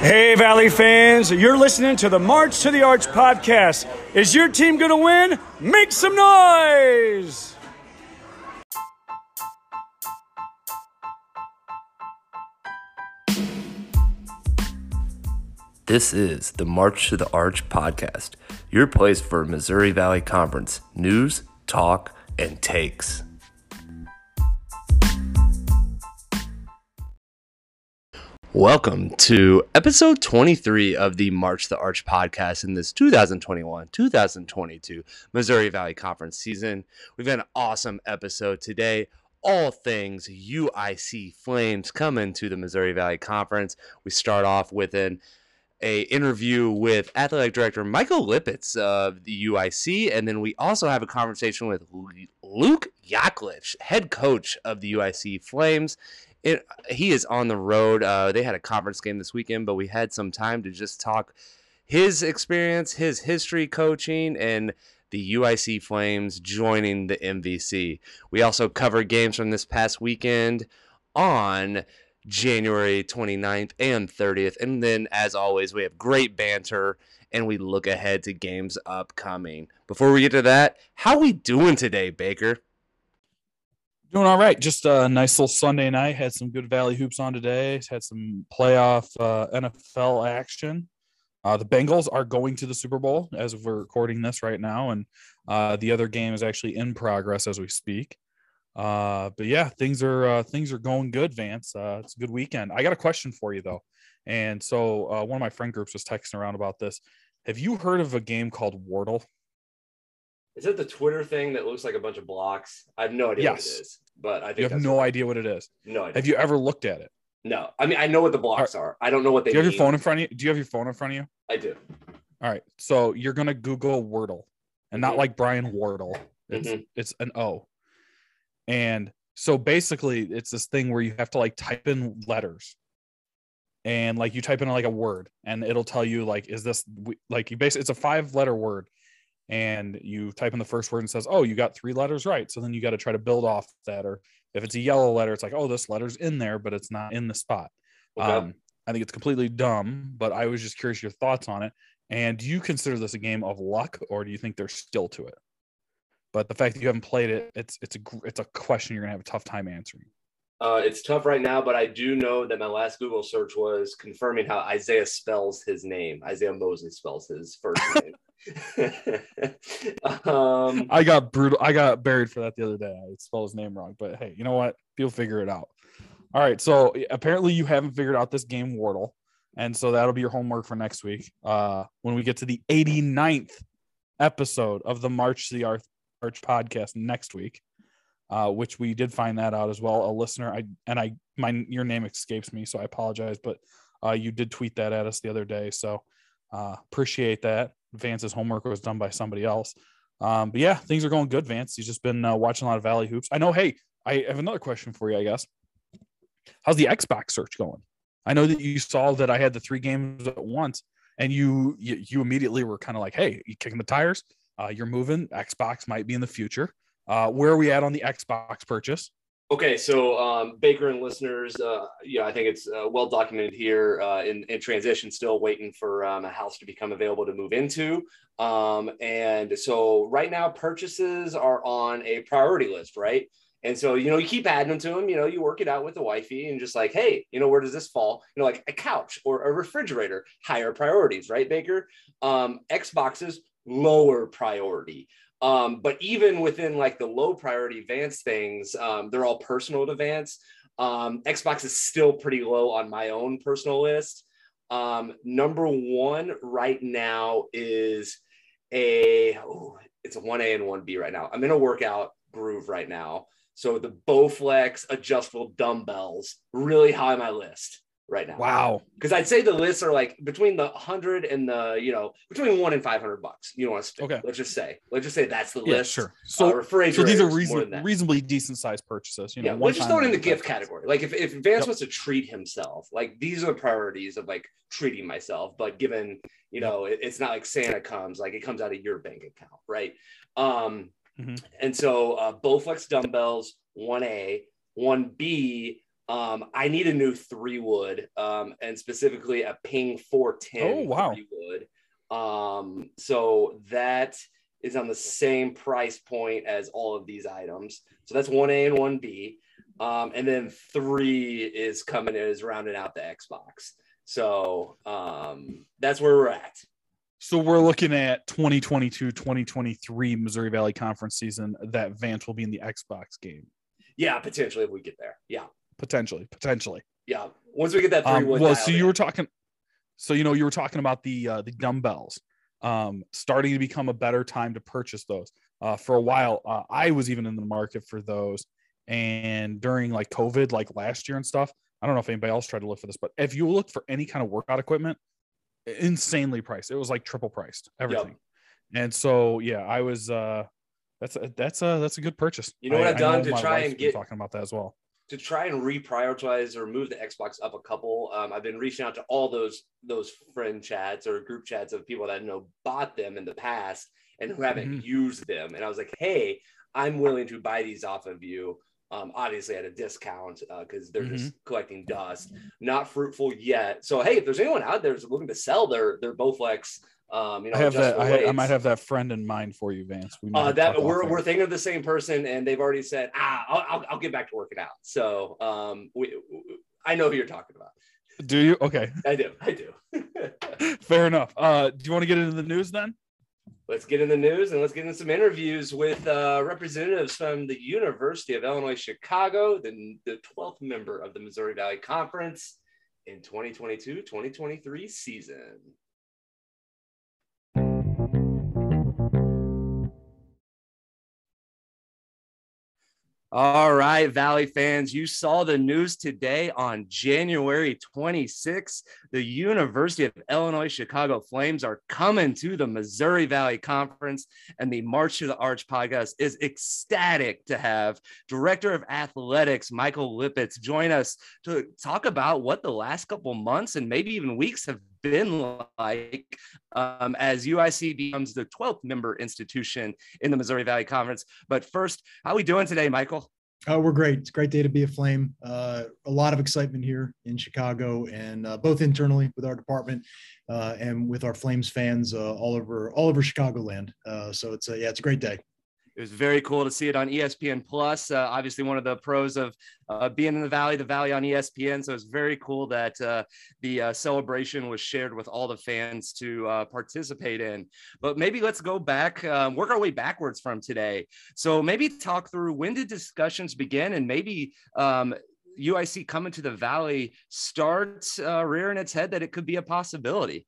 Hey, Valley fans, you're listening to the March to the Arch podcast. Is your team going to win? Make some noise! This is the March to the Arch podcast, your place for Missouri Valley Conference news, talk, and takes. Welcome to episode 23 of the March the Arch podcast in this 2021 2022 Missouri Valley Conference season. We've got an awesome episode today. All things UIC Flames coming to the Missouri Valley Conference. We start off with an a interview with athletic director Michael Lipitz of the UIC, and then we also have a conversation with Luke Yaklich, head coach of the UIC Flames. It, he is on the road. Uh, they had a conference game this weekend, but we had some time to just talk his experience, his history coaching, and the UIC Flames joining the MVC. We also covered games from this past weekend on January 29th and 30th. And then, as always, we have great banter and we look ahead to games upcoming. Before we get to that, how are we doing today, Baker? Doing all right. Just a nice little Sunday night. Had some good Valley hoops on today. Had some playoff uh, NFL action. Uh, the Bengals are going to the Super Bowl as we're recording this right now, and uh, the other game is actually in progress as we speak. Uh, but yeah, things are uh, things are going good, Vance. Uh, it's a good weekend. I got a question for you though, and so one of my friend groups was texting around about this. Have you heard of a game called Wordle? Is it the Twitter thing that looks like a bunch of blocks? I have no idea yes. what it is, but I think you have no idea what it is. No idea. Have you ever looked at it? No, I mean I know what the blocks are. I don't know what they. Do you have mean. your phone in front of you? Do you have your phone in front of you? I do. All right, so you're gonna Google Wordle, and not mm-hmm. like Brian Wardle. It's mm-hmm. it's an O. And so basically, it's this thing where you have to like type in letters and like you type in like a word and it'll tell you like is this like you basically it's a five letter word and you type in the first word and says oh you got three letters right so then you got to try to build off that or if it's a yellow letter it's like oh this letter's in there but it's not in the spot okay. um, i think it's completely dumb but i was just curious your thoughts on it and do you consider this a game of luck or do you think there's skill to it but the fact that you haven't played it, it's it's a it's a question you're gonna have a tough time answering. Uh, it's tough right now, but I do know that my last Google search was confirming how Isaiah spells his name. Isaiah Mosley spells his first name. um, I got brutal. I got buried for that the other day. I spelled his name wrong, but hey, you know what? You'll figure it out. All right. So apparently you haven't figured out this game Wordle, and so that'll be your homework for next week. Uh, when we get to the 89th episode of the March to the Arch Arch podcast next week, uh, which we did find that out as well. A listener, I and I, my your name escapes me, so I apologize, but uh, you did tweet that at us the other day, so uh, appreciate that. Vance's homework was done by somebody else. Um, but yeah, things are going good, Vance. He's just been uh, watching a lot of Valley hoops. I know. Hey, I have another question for you. I guess. How's the Xbox search going? I know that you saw that I had the three games at once, and you you, you immediately were kind of like, "Hey, you kicking the tires? Uh, you're moving. Xbox might be in the future. Uh, where are we at on the Xbox purchase? Okay, so um, Baker and listeners, uh, yeah, I think it's uh, well documented here uh, in, in, transition, still waiting for um, a house to become available to move into. Um, and so right now, purchases are on a priority list, right? And so, you know, you keep adding them to them, you know, you work it out with the wifey and just like, hey, you know, where does this fall? You know, like a couch or a refrigerator, higher priorities, right, Baker? Um, Xboxes, lower priority. Um, but even within like the low priority Vance things, um, they're all personal to Vance. Um, Xbox is still pretty low on my own personal list. Um, number one right now is a oh, it's a 1A and 1B right now. I'm in a workout groove right now. So the Bowflex adjustable dumbbells really high on my list right now. Wow. Because I'd say the lists are like between the hundred and the, you know, between one and five hundred bucks. You don't want to okay. Let's just say, let's just say that's the yeah, list. Sure. So, uh, so these are reason, reasonably decent sized purchases. You know, yeah, we'll just throw it in the gift category. Like if, if Vance yep. wants to treat himself, like these are the priorities of like treating myself. But given, you know, it, it's not like Santa comes, like it comes out of your bank account, right? Um, mm-hmm. and so uh Bowflex dumbbells, one A, one B Um, I need a new three wood, um, and specifically a Ping 410 oh, wow. three wood. Um, so that is on the same price point as all of these items. So that's 1A and 1B. Um, and then three is coming in is rounding out the Xbox. So um, that's where we're at. So we're looking at 2022, 2023 Missouri Valley Conference season that Vance will be in the Xbox game. Yeah, potentially if we get there. Yeah. Potentially, potentially. Yeah. Once we get that three um, well, so you in. were talking so you know you were talking about the uh, the dumbbells um, starting to become a better time to purchase those. Uh, for a while, uh, I was even in the market for those, and during like COVID, like last year and stuff. I don't know if anybody else tried to look for this, but if you look for any kind of workout equipment, insanely priced. It was like triple priced everything. Yep. And so yeah, I was uh that's a that's a that's a good purchase. You know what I, I've done to try and get talking about that as well. To try and reprioritize or move the Xbox up a couple, um, I've been reaching out to all those those friend chats or group chats of people that know bought them in the past and who haven't mm-hmm. used them. And I was like, hey, I'm willing to buy these off of you um, obviously at a discount because uh, they're mm-hmm. just collecting dust. Not fruitful yet. So hey, if there's anyone out there who's looking to sell their their Bowflex, um, you know, I have that. I, I, might have that friend in mind for you, Vance. We uh, that we're we're thinking of the same person, and they've already said, ah, I'll, I'll, I'll get back to working out. So um, we, I know who you're talking about. Do you? Okay. I do. I do. Fair enough. Uh, do you want to get into the news then? let's get in the news and let's get in some interviews with uh, representatives from the University of Illinois Chicago, the, the 12th member of the Missouri Valley Conference in 2022 2023 season. All right, Valley fans, you saw the news today on January 26th. The University of Illinois Chicago Flames are coming to the Missouri Valley Conference, and the March to the Arch podcast is ecstatic to have Director of Athletics Michael Lipitz join us to talk about what the last couple months and maybe even weeks have been like um, as UIC becomes the 12th member institution in the Missouri Valley Conference. But first, how are we doing today, Michael? Oh, we're great. It's a great day to be a flame. Uh, a lot of excitement here in Chicago, and uh, both internally with our department uh, and with our Flames fans uh, all over all over Chicagoland. Uh, so it's a, yeah, it's a great day it was very cool to see it on ESPN Plus. Uh, obviously, one of the pros of uh, being in the Valley, the Valley on ESPN. So it's very cool that uh, the uh, celebration was shared with all the fans to uh, participate in. But maybe let's go back, um, work our way backwards from today. So maybe talk through when did discussions begin, and maybe. Um, UIC coming to the Valley start uh, rearing its head that it could be a possibility.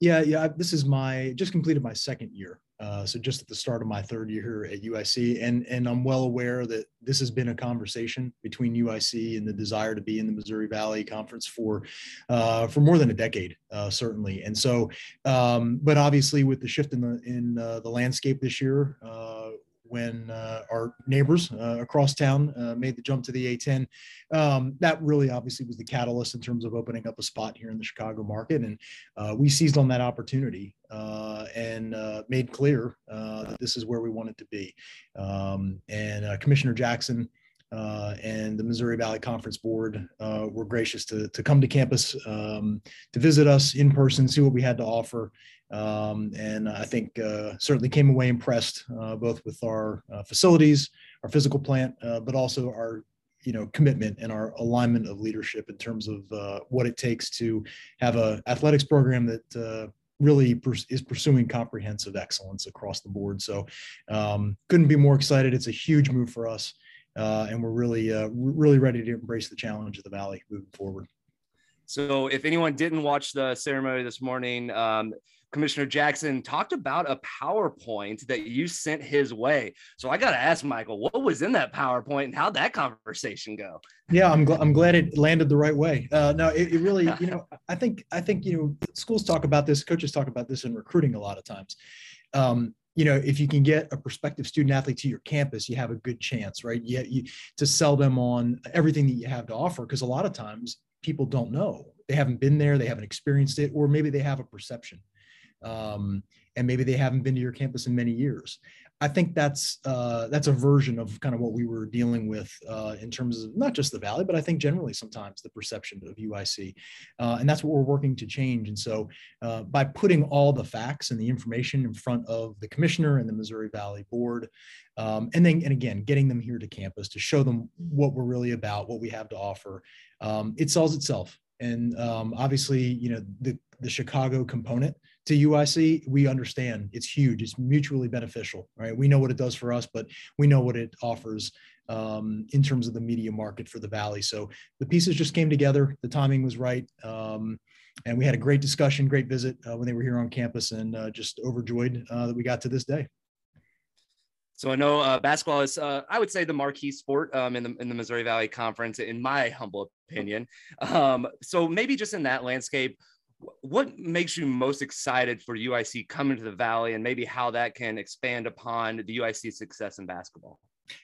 Yeah, yeah. This is my just completed my second year uh, so just at the start of my third year here at UIC, and and I'm well aware that this has been a conversation between UIC and the desire to be in the Missouri Valley Conference for uh, for more than a decade, uh, certainly. And so, um, but obviously with the shift in the in uh, the landscape this year, uh, when uh, our neighbors uh, across town uh, made the jump to the A10. Um, that really obviously was the catalyst in terms of opening up a spot here in the Chicago market. And uh, we seized on that opportunity uh, and uh, made clear that this is where we wanted to be. Um, and Commissioner Jackson. And the Missouri Valley Conference Board were gracious to, to come to campus um, to visit us in person, see what we had to offer, um, and I think uh, certainly came away impressed uh, both with our uh, facilities, our physical plant, uh, but also our you know commitment and our alignment of leadership in terms of uh, what it takes to have a athletics program that uh, really pers- is pursuing comprehensive excellence across the board. So um, couldn't be more excited. It's a huge move for us, and we're really really ready to embrace the challenge of the Valley moving forward. So if anyone didn't watch the ceremony this morning. Um, Commissioner Jackson talked about a PowerPoint that you sent his way. So I got to ask Michael, what was in that PowerPoint and how'd that conversation go? Yeah, I'm, gl- I'm glad it landed the right way. Uh, no, it, it really, you know, I think, I think, you know, schools talk about this, coaches talk about this in recruiting a lot of times. Um, you know, if you can get a prospective student athlete to your campus, you have a good chance, right? You, you to sell them on everything that you have to offer, because a lot of times people don't know, they haven't been there, they haven't experienced it, or maybe they have a perception um, and maybe they haven't been to your campus in many years. I think that's uh, that's a version of kind of what we were dealing with uh, in terms of not just the Valley, but I think generally sometimes the perception of UIC, uh, and that's what we're working to change. And so, uh, by putting all the facts and the information in front of the commissioner and the Missouri Valley Board, um, and then and again getting them here to campus to show them what we're really about, what we have to offer, um, it sells itself. And um, obviously, you know the the Chicago component to UIC, we understand it's huge. It's mutually beneficial, right? We know what it does for us, but we know what it offers um, in terms of the media market for the Valley. So the pieces just came together. The timing was right. Um, and we had a great discussion, great visit uh, when they were here on campus, and uh, just overjoyed uh, that we got to this day. So I know uh, basketball is, uh, I would say, the marquee sport um, in the in the Missouri Valley Conference, in my humble opinion. Um, so maybe just in that landscape, what makes you most excited for UIC coming to the Valley and maybe how that can expand upon the UIC success in basketball?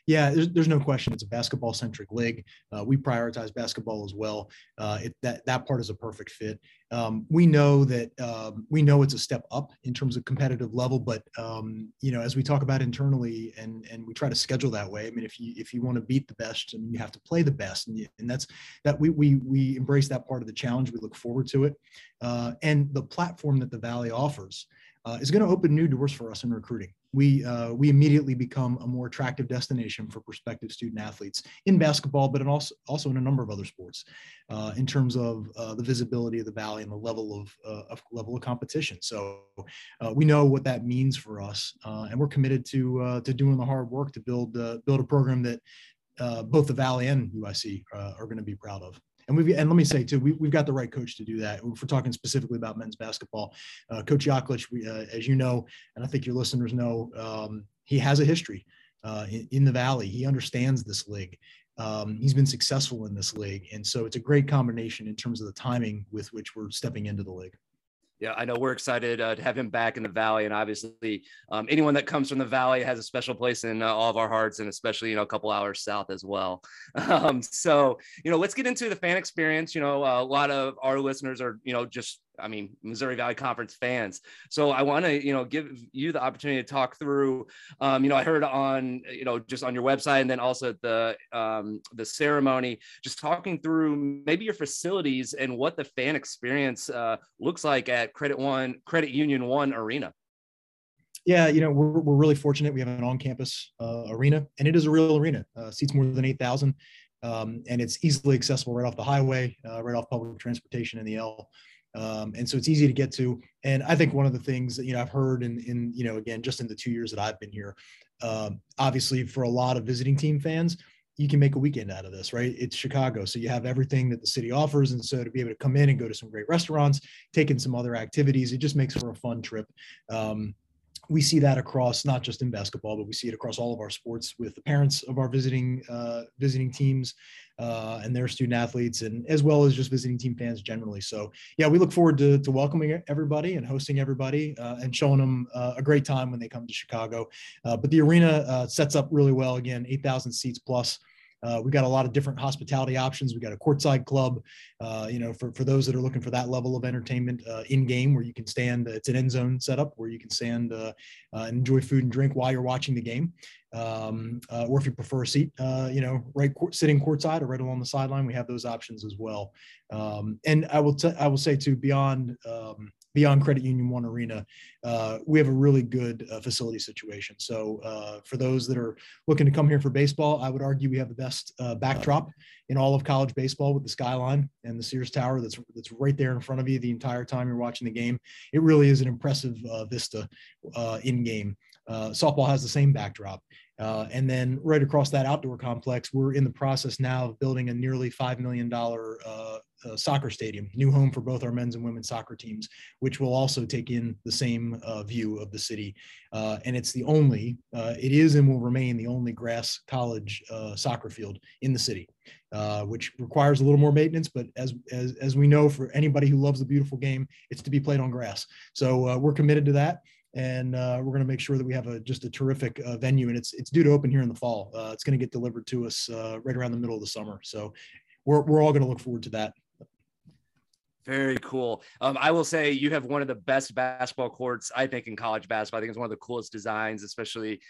Yeah, there's, there's no question. It's a basketball centric league. Uh, we prioritize basketball as well. Uh, it, that that part is a perfect fit. Um, we know that um, we know it's a step up in terms of competitive level, but um, you know, as we talk about internally and and we try to schedule that way. I mean, if you if you want to beat the best, mean, you have to play the best, and, you, and that's that we we we embrace that part of the challenge. We look forward to it, uh, and the platform that the Valley offers uh, is going to open new doors for us in recruiting we uh, we immediately become a more attractive destination for prospective student athletes in basketball, but in also also in a number of other sports, uh, in terms of uh, the visibility of the valley and the level of, uh, of level of competition. So uh, we know what that means for us, uh, and we're committed to to doing the hard work to build build a program that both the valley and UIC are going to be proud of and we've and let me say too, we, we've got the right coach to do that. If we're talking specifically about men's basketball, uh, Coach Yaklich, we, uh, as you know, and I think your listeners know, um, he has a history uh, in, in, the Valley. He understands this league. Um, he's been successful in this league, and so it's a great combination in terms of the timing with which we're stepping into the league. Yeah, I know we're excited uh, to have him back in the Valley, and obviously, um, anyone that comes from the Valley has a special place in uh, all of our hearts, and especially you know a couple hours south as well. Um, so you know, let's get into the fan experience. You know, a lot of our listeners are you know just I mean, Missouri Valley Conference fans. So I want to, you know, give you the opportunity to talk through. Um, you know, I heard on, you know, just on your website, and then also the um, the ceremony, just talking through maybe your facilities and what the fan experience uh, looks like at Credit One Credit Union One Arena. Yeah, you know, we're, we're really fortunate. We have an on-campus uh, arena, and it is a real arena. Uh, seats more than eight thousand, um, and it's easily accessible right off the highway, uh, right off public transportation in the L. Um, and so it's easy to get to. And I think one of the things that, you know, I've heard in, in, you know, again, just in the two years that I've been here, um, obviously for a lot of visiting team fans, you can make a weekend out of this, right? It's Chicago. So you have everything that the city offers. And so to be able to come in and go to some great restaurants, take in some other activities, it just makes for a fun trip. Um, we see that across not just in basketball, but we see it across all of our sports with the parents of our visiting uh, visiting teams uh, and their student athletes, and as well as just visiting team fans generally. So yeah, we look forward to, to welcoming everybody and hosting everybody uh, and showing them uh, a great time when they come to Chicago. Uh, but the arena uh, sets up really well. Again, eight thousand seats plus. Uh, we got a lot of different hospitality options. We've got a courtside club, uh, you know, for, for those that are looking for that level of entertainment uh, in game where you can stand. It's an end zone setup where you can stand uh, and enjoy food and drink while you're watching the game. Um, uh, or if you prefer a seat, you know, right court, sitting courtside or right along the sideline, we have those options as well. Um, and I will t- I will say too, beyond um, beyond Credit Union One Arena, uh, we have a really good uh, facility situation. So uh, for those that are looking to come here for baseball, I would argue we have the best uh, backdrop in all of college baseball with the skyline and the Sears Tower that's that's right there in front of you the entire time you're watching the game. It really is an impressive uh, vista uh, in game. softball has the same backdrop. Uh, and then right across that outdoor complex, we're in the process now of building a nearly $5 million uh, uh, soccer stadium, new home for both our men's and women's soccer teams, which will also take in the same uh, view of the city. Uh, and it's the only, uh, it is and will remain the only grass college soccer field in the city. which requires a little more maintenance, but as, as as we know, for anybody who loves the beautiful game, it's to be played on grass. So we're committed to that and uh, we're going to make sure that we have a just a terrific uh, venue and it's it's due to open here in the fall uh, it's going to get delivered to us uh, right around the middle of the summer so we're, we're all going to look forward to that Very cool. Um, I will say you have one of the best basketball courts, I think, in college basketball. I think it's one of the coolest designs, especially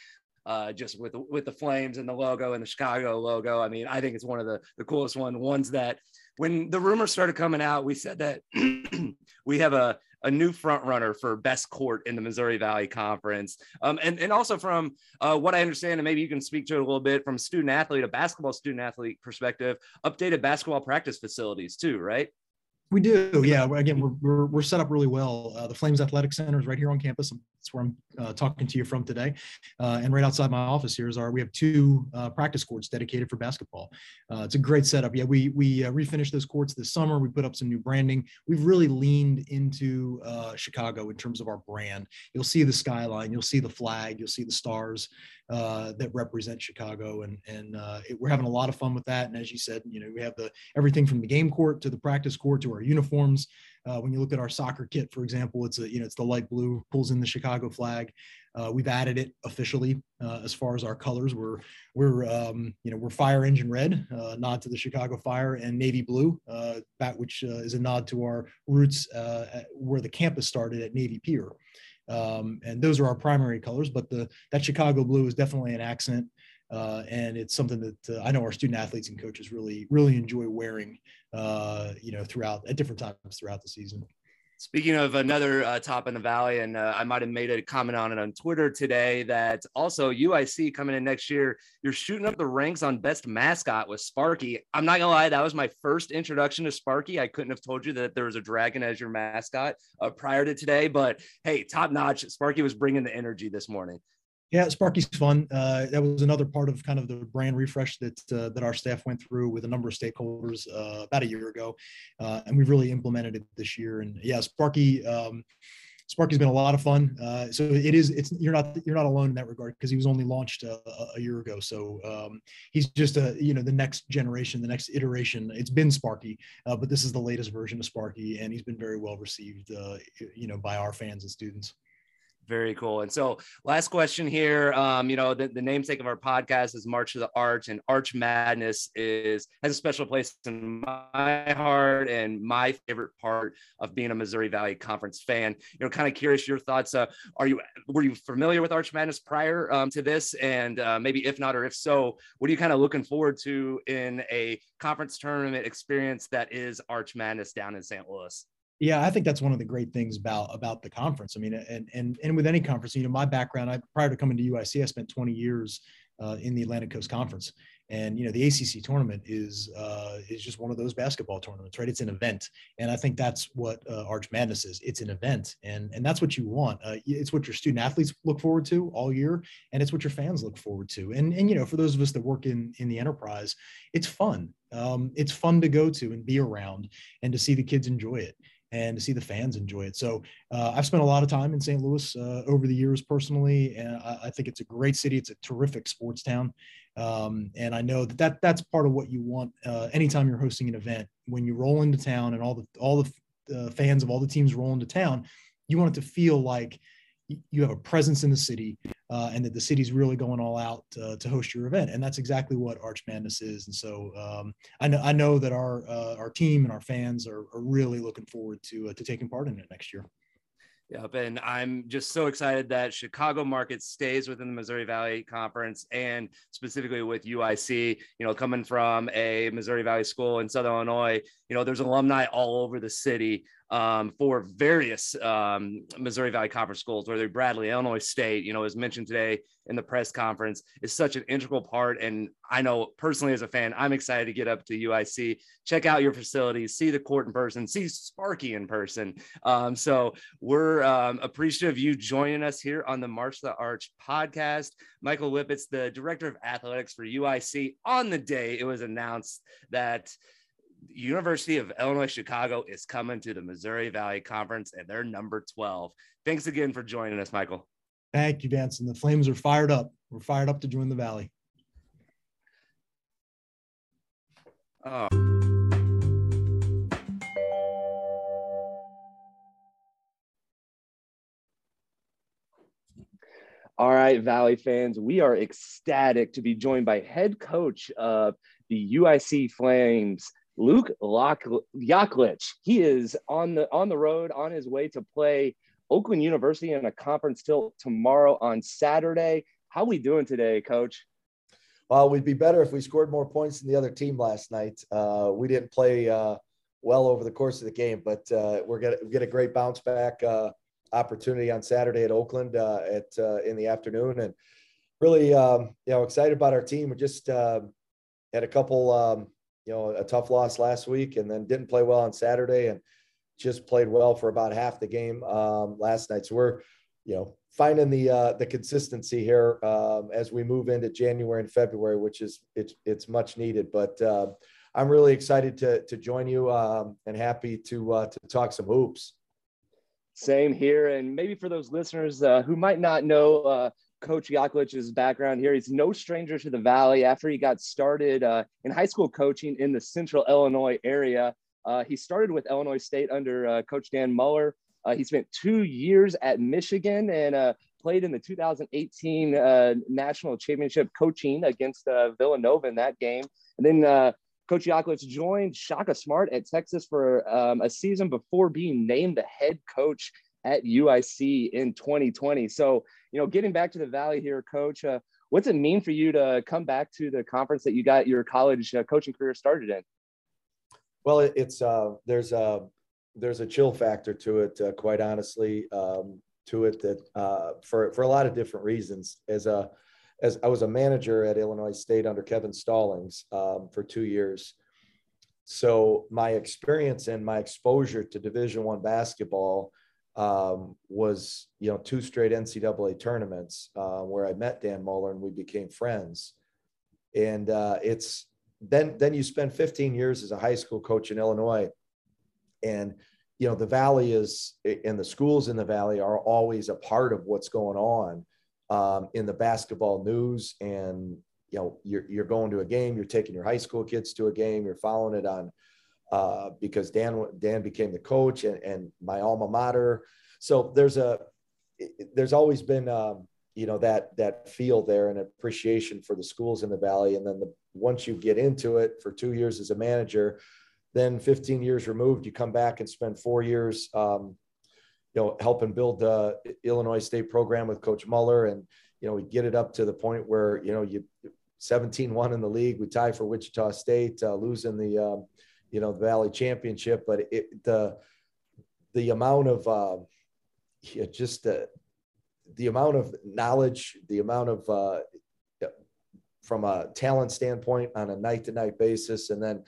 uh, just with with the flames and the logo and the Chicago logo. I mean, I think it's one of the the coolest one ones that when the rumors started coming out, we said that we have a a new front runner for best court in the Missouri Valley Conference. Um, and, and also from uh, what I understand, and maybe you can speak to it a little bit from student athlete, a basketball student athlete perspective, updated basketball practice facilities too, right? We do, yeah. Again, we're, we're, we're set up really well. Uh, the Flames Athletic Center is right here on campus. That's where I'm uh, talking to you from today. Uh, and right outside my office here is our. We have two uh, practice courts dedicated for basketball. Uh, it's a great setup. Yeah, we we uh, refinished those courts this summer. We put up some new branding. We've really leaned into Chicago in terms of our brand. You'll see the skyline. You'll see the flag. You'll see the stars that represent Chicago, and and it, we're having a lot of fun with that. And as you said, you know, we have the everything from the game court to the practice court to our uniforms. Uh, when you look at our soccer kit, for example, it's a you know it's the light blue, pulls in the Chicago flag. Uh, we've added it officially uh, as far as our colors. We're we're um, you know we're fire engine red, uh, nod to the Chicago Fire, and navy blue, uh, that which uh, is a nod to our roots where the campus started at Navy Pier. Um, and those are our primary colors, but the that Chicago blue is definitely an accent uh, and it's something that uh, I know our student athletes and coaches really really enjoy wearing, uh, you know, throughout at different times throughout the season. Speaking of another uh, top in the valley, and uh, I might have made a comment on it on Twitter today that also UIC coming in next year, you're shooting up the ranks on best mascot with Sparky. I'm not gonna lie, that was my first introduction to Sparky. I couldn't have told you that there was a dragon as your mascot uh, prior to today, but hey, top notch. Sparky was bringing the energy this morning. Yeah, Sparky's fun. Uh, that was another part of kind of the brand refresh that uh, that our staff went through with a number of stakeholders uh, about a year ago, uh, and we've really implemented it this year. And yeah, Sparky. Um, Sparky's been a lot of fun. Uh, so it is. It's you're not you're not alone in that regard because he was only launched uh, a year ago. So um, he's just a you know the next generation, the next iteration. It's been Sparky, but this is the latest version of Sparky, and he's been very well received. you know by our fans and students. Very cool. And so, last question here. Um, you know, the, the namesake of our podcast is March of the Arch, and Arch Madness is has a special place in my heart and my favorite part of being a Missouri Valley Conference fan. You know, kind of curious your thoughts. Uh, are you were you familiar with Arch Madness prior um, to this? And uh, maybe if not, or if so, what are you kind of looking forward to in a conference tournament experience that is Arch Madness down in St. Louis? Yeah, I think that's one of the great things about about the conference. I mean, and and and with any conference, you know, my background, I prior to coming to UIC, I spent 20 years uh, in the Atlantic Coast Conference, and you know, the ACC tournament is uh, is just one of those basketball tournaments, right? It's an event, and I think that's what uh, Arch Madness is. It's an event, and and that's what you want. Uh, it's what your student athletes look forward to all year, and it's what your fans look forward to. And and you know, for those of us that work in in the enterprise, it's fun. Um, it's fun to go to and be around, and to see the kids enjoy it and to see the fans enjoy it. So uh, I've spent a lot of time in St. Louis uh, over the years personally, and I, I, think it's a great city. It's a terrific sports town, um, and I know that, that that's part of what you want uh, anytime you're hosting an event. When you roll into town and all the all the uh, fans of all the teams roll into town, you want it to feel like you have a presence in the city uh, and that the city's really going all out uh, to host your event. And that's exactly what arch madness is. And so um, i know i know that our uh, our team and our fans are, are really looking forward to uh, to taking part in it next year. Yep. And I'm just so excited that Chicago market stays within the Missouri Valley Conference and specifically with UIC, you know, coming from a Missouri Valley school in Southern Illinois, you know, there's alumni all over the city um, for various um, Missouri Valley Conference schools, whether Bradley, Illinois State, you know, as mentioned today in the press conference, is such an integral part. And I know personally as a fan, I'm excited to get up to UIC, check out your facilities, see the court in person, see Sparky in person. Um, so we're um, appreciative of you joining us here on the March the Arch podcast. Michael Lipitz, the director of athletics for UIC, on the day it was announced that University of Illinois Chicago is coming to the Missouri Valley Conference and they're number 12. Thanks again for joining us, Michael. Thank you, Vance. And the Flames are fired up. We're fired up to join the Valley. Oh. All right, Valley fans, we are ecstatic to be joined by head coach of the UIC Flames, Luke Yaklich. He is on the on the road on his way to play Oakland University in a conference till tomorrow on Saturday. How we doing today, Coach? Well, we'd be better if we scored more points than the other team last night. Uh, we didn't play uh, well over the course of the game, but uh, we're gonna get a great bounce back uh, opportunity on Saturday at Oakland uh, at uh, in the afternoon, and really, um, you know, excited about our team. We just had a couple, um, you know, a tough loss last week, and then didn't play well on Saturday, and just played well for about half the game um, last night. So we're, you know, finding the uh, the consistency here um, as we move into January and February, which is it's it's much needed. But uh, I'm really excited to to join you um, and happy to uh, to talk some hoops. Same here, and maybe for those listeners uh, who might not know. Coach Yaklich's background here. He's no stranger to the Valley. After he got started uh, in high school coaching in the central Illinois area, uh, he started with Illinois State under uh, Coach Dan Muller. Uh, he spent two years at Michigan and uh, played in the 2018 uh, national championship coaching against Villanova in that game. And then Coach Yaklich joined Shaka Smart at Texas for um, a season before being named the head coach at UIC in 2020. So, you know, getting back to the Valley here, Coach, what's it mean for you to come back to the conference that you got your college coaching career started in? Well, it's uh, there's a there's a chill factor to it, uh, quite honestly, um, to it that uh, for for a lot of different reasons. As a as I was a manager at Illinois State under Kevin Stallings um, for two years, so my experience and my exposure to Division One basketball um, was you know two straight NCAA tournaments uh, where I met Dan Muller and we became friends, and uh, it's then then you spend 15 years as a high school coach in Illinois, and you know the valley is and the schools in the valley are always a part of what's going on um, in the basketball news. And you know you're, you're going to a game you're taking your high school kids to a game you're following it on uh, because dan dan became the coach and, and my alma mater. So there's a there's always been um, you know that that feel there and appreciation for the schools in the valley. And then the once you get into it for two years as a manager, then 15 years removed, you come back and spend four years, um, you know, helping build the Illinois State program with Coach Muller, and you know, we get it up to the point where you know you 17-1 in the league, we tie for Wichita State, uh, losing the um, you know the Valley Championship, but it the the amount of uh, yeah, just the the amount of knowledge, the amount of uh, from a talent standpoint on a night to night basis. And then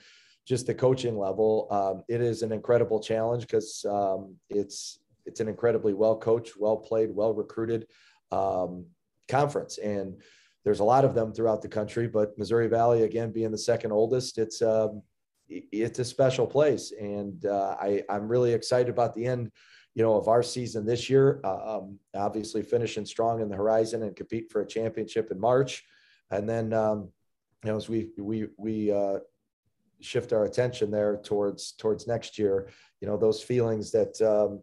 just the coaching level, um, it is an incredible challenge because um, it's it's an incredibly well coached, well played, well recruited um, conference, and there's a lot of them throughout the country. But Missouri Valley, again, being the second oldest, it's um, it's a special place, and uh, I I'm really excited about the end. You know, of our season this year, uh, um, obviously finishing strong in the horizon and compete for a championship in March. And then, um, you know, as we we we uh, shift our attention there towards towards next year, you know, those feelings that um,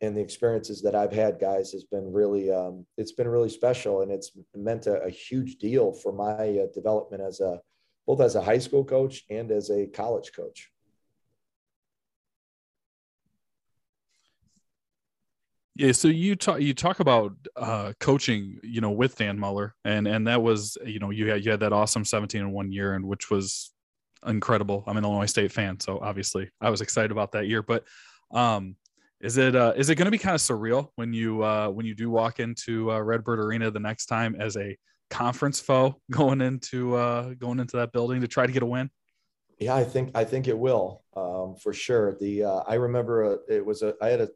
and the experiences that I've had, guys, has been really um, it's been really special, and it's meant a, a huge deal for my uh, development as a both as a high school coach and as a college coach. Yeah, so you talk you talk about uh, coaching, you know, with Dan Muller, and and that was you know you had you had that awesome seventeen in one year, and which was incredible. I'm an Illinois State fan, so obviously I was excited about that year. But um, is it uh, is it going to be kind of surreal when you uh, when you do walk into uh, Redbird Arena the next time as a conference foe going into uh, going into that building to try to get a win? Yeah, I think I think it will um, for sure. The uh, I remember uh, it was a I had a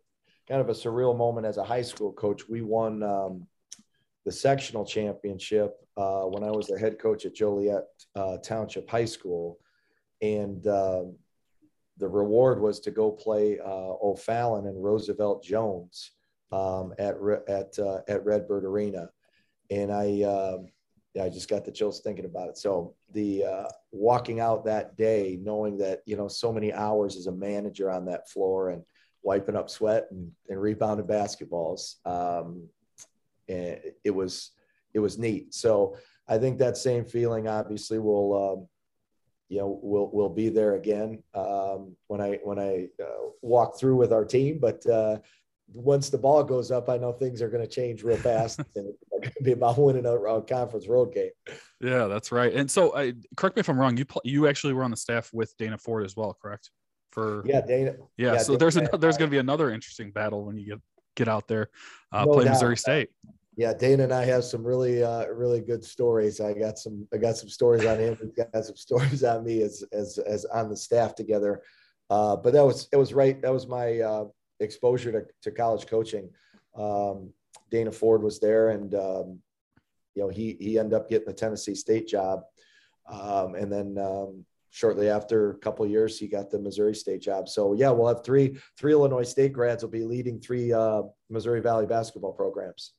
kind of a surreal moment as a high school coach. We won um, the sectional championship uh, when I was the head coach at Joliet uh, Township High School, and uh, the reward was to go play uh, O'Fallon and Roosevelt Jones um, at at uh, at Redbird Arena, and I. Yeah, I just got the chills thinking about it. So the uh, walking out that day, knowing that you know so many hours as a manager on that floor, and wiping up sweat and, and rebounding basketballs. Um, and it was it was neat. So I think that same feeling obviously will um, you know, we'll we'll be there again um, when I when I uh, walk through with our team. But uh, once the ball goes up, I know things are going to change real fast, and it's going to be about winning a, a, conference road game. Yeah, that's right. And so, I, correct me if I'm wrong. You pl- you actually were on the staff with Dana Ford as well, correct? For yeah, Dana. Yeah, yeah so Dana, there's there's going to be another interesting battle when you get get out there, uh, no play doubt. Missouri State. Yeah, Dana and I have some really uh, really good stories. I got some I got some stories on him. He's got some stories on me as as as on the staff together. Uh, but that was it was right. That was my uh, exposure to, to college coaching. Um, Dana Ford was there, and um, you know he he ended up getting the Tennessee State job, um, and then um, shortly after a couple years he got the Missouri State job. So yeah, we'll have three three Illinois State grads will be leading three uh, Missouri Valley basketball programs.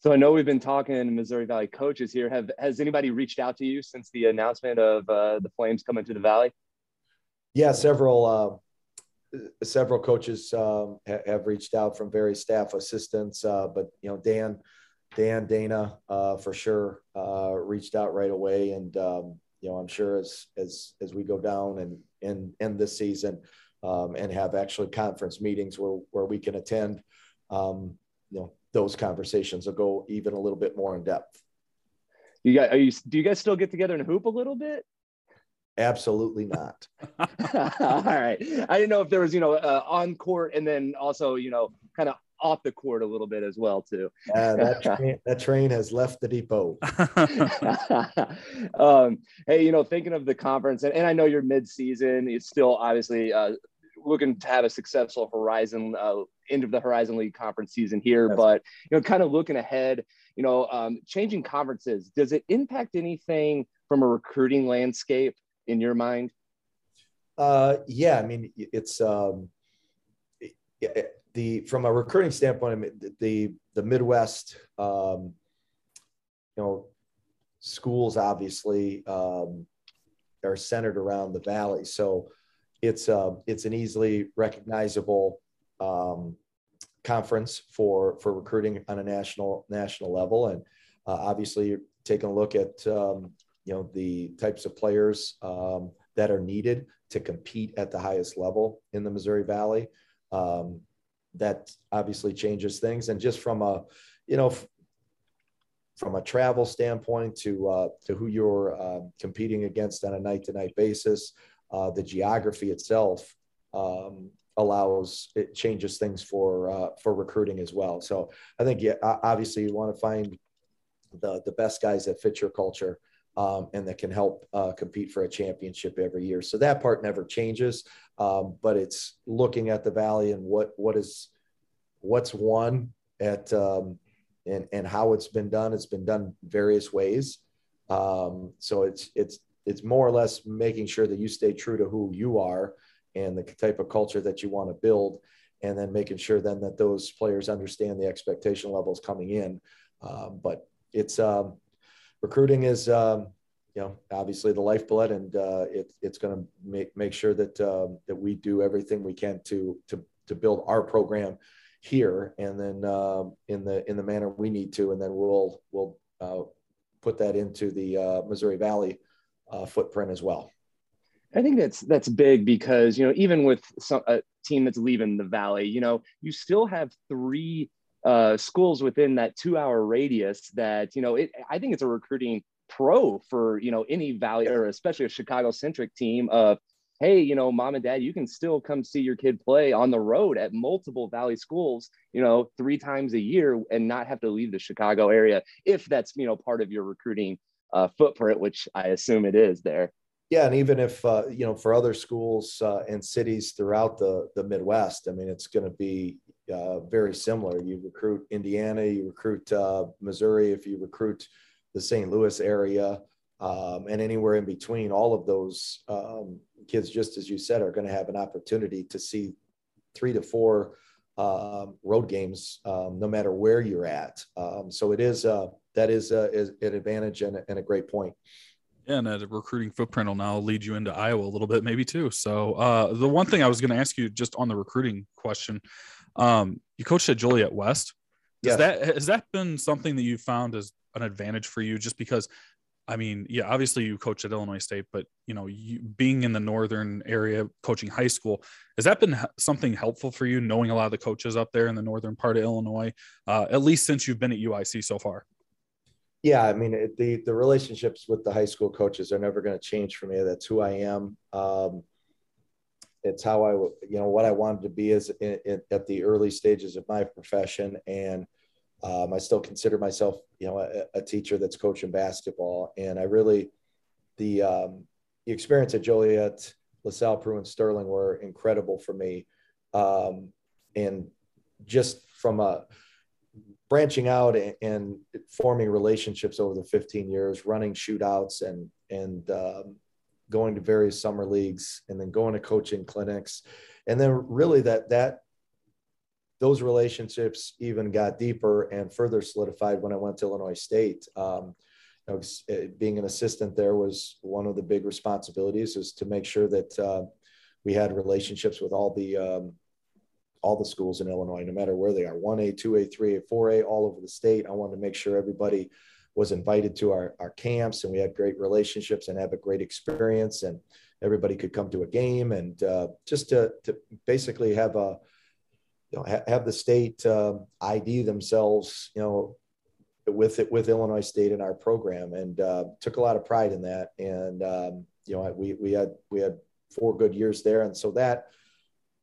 So I know we've been talking Missouri Valley coaches here. Have has anybody reached out to you since the announcement of uh, the Flames coming to the Valley? Yeah, several uh, several coaches um, ha- have reached out from various staff assistants, uh, but you know Dan, Dan, Dana uh, for sure uh, reached out right away, and um, you know I'm sure as as as we go down and and end this season um, and have actually conference meetings where where we can attend, um, you know those conversations will go even a little bit more in depth. You got? Are you? Do you guys still get together and hoop a little bit? Absolutely not. All right. I didn't know if there was, you know, uh, on court and then also, you know, kind of off the court a little bit as well too. Uh, that, train, that train has left the depot. um, hey, you know, thinking of the conference, and, and I know you're mid-season. It's still obviously uh, looking to have a successful Horizon uh, end of the Horizon League conference season here, That's but you know, kind of looking ahead. You know, um, changing conferences does it impact anything from a recruiting landscape? In your mind? Uh, yeah, I mean, it's um, the from a recruiting standpoint, I mean, the the Midwest, um, you know, schools obviously um, are centered around the valley, so it's uh, it's an easily recognizable um, conference for for recruiting on a national national level, and uh, obviously taking a look at um, you know the types of players um, that are needed to compete at the highest level in the Missouri Valley. Um, that obviously changes things, and just from a you know from a travel standpoint to uh, to who you're uh, competing against on a night to night basis, uh, the geography itself um, allows it changes things for uh, for recruiting as well. So I think yeah, obviously you want to find the the best guys that fit your culture um, and that can help uh, compete for a championship every year. So that part never changes, um, but it's looking at the valley and what what is what's won at um, and and how it's been done. It's been done various ways. Um, so it's it's it's more or less making sure that you stay true to who you are and the type of culture that you want to build, and then making sure then that those players understand the expectation levels coming in. Um, but it's um, recruiting is um, you know obviously the lifeblood, and uh, it, it's going to make make sure that um, that we do everything we can to to to build our program here, and then um, in the in the manner we need to, and then we'll we'll uh, put that into the uh, Missouri Valley uh, footprint as well. I think that's that's big because you know even with some, a team that's leaving the valley, you know you still have three uh, schools within that two hour radius that you know it i think it's a recruiting pro for you know any valley or especially a chicago centric team of hey you know mom and dad you can still come see your kid play on the road at multiple valley schools you know three times a year and not have to leave the chicago area if that's you know part of your recruiting uh, footprint which i assume it is there. Yeah, and even if uh, you know for other schools uh, and cities throughout the the Midwest, I mean, it's going to be uh, very similar. You recruit Indiana, you recruit uh, Missouri, if you recruit the St. Louis area, um, and anywhere in between, all of those um, kids, just as you said, are going to have an opportunity to see three to four um, road games, um, no matter where you're at. Um, so it is uh, that is, is an advantage and, and a great point. Yeah, and a recruiting footprint will now lead you into Iowa a little bit, maybe too. So uh, the one thing I was going to ask you just on the recruiting question, um, you coached at Joliet West. Does yes. that has that been something that you found as an advantage for you? Just because I mean, yeah, obviously you coach at Illinois State, but you know, you being in the northern area, coaching high school, has that been something helpful for you, knowing a lot of the coaches up there in the northern part of Illinois, uh, at least since you've been at UIC so far? Yeah, I mean, it, the the relationships with the high school coaches are never going to change for me. That's who I am. Um, it's how I, you know, what I wanted to be as in, in, at the early stages of my profession, and um, I still consider myself, you know, a, a, teacher that's coaching basketball, and I really the um, the experience at Joliet, LaSalle, Peru, and Sterling were incredible for me, um, and just from a branching out and, and, forming relationships over the 15 years, running shootouts and and um, going to various summer leagues, and then going to coaching clinics, and then really that that those relationships even got deeper and further solidified when I went to Illinois State. Um, you know, uh, being an assistant there was one of the big responsibilities is to make sure that uh, we had relationships with all the um, all the schools in Illinois, no matter where they are, 1A, 2A, 3A, 4A, all over the state. I wanted to make sure everybody was invited to our, our camps and we had great relationships and have a great experience and everybody could come to a game and uh, just to, to basically have a, you know, ha- have the state um, ID themselves, you know, with it with Illinois State in our program, and uh, took a lot of pride in that. And um, you know, we we had we had four good years there, and so that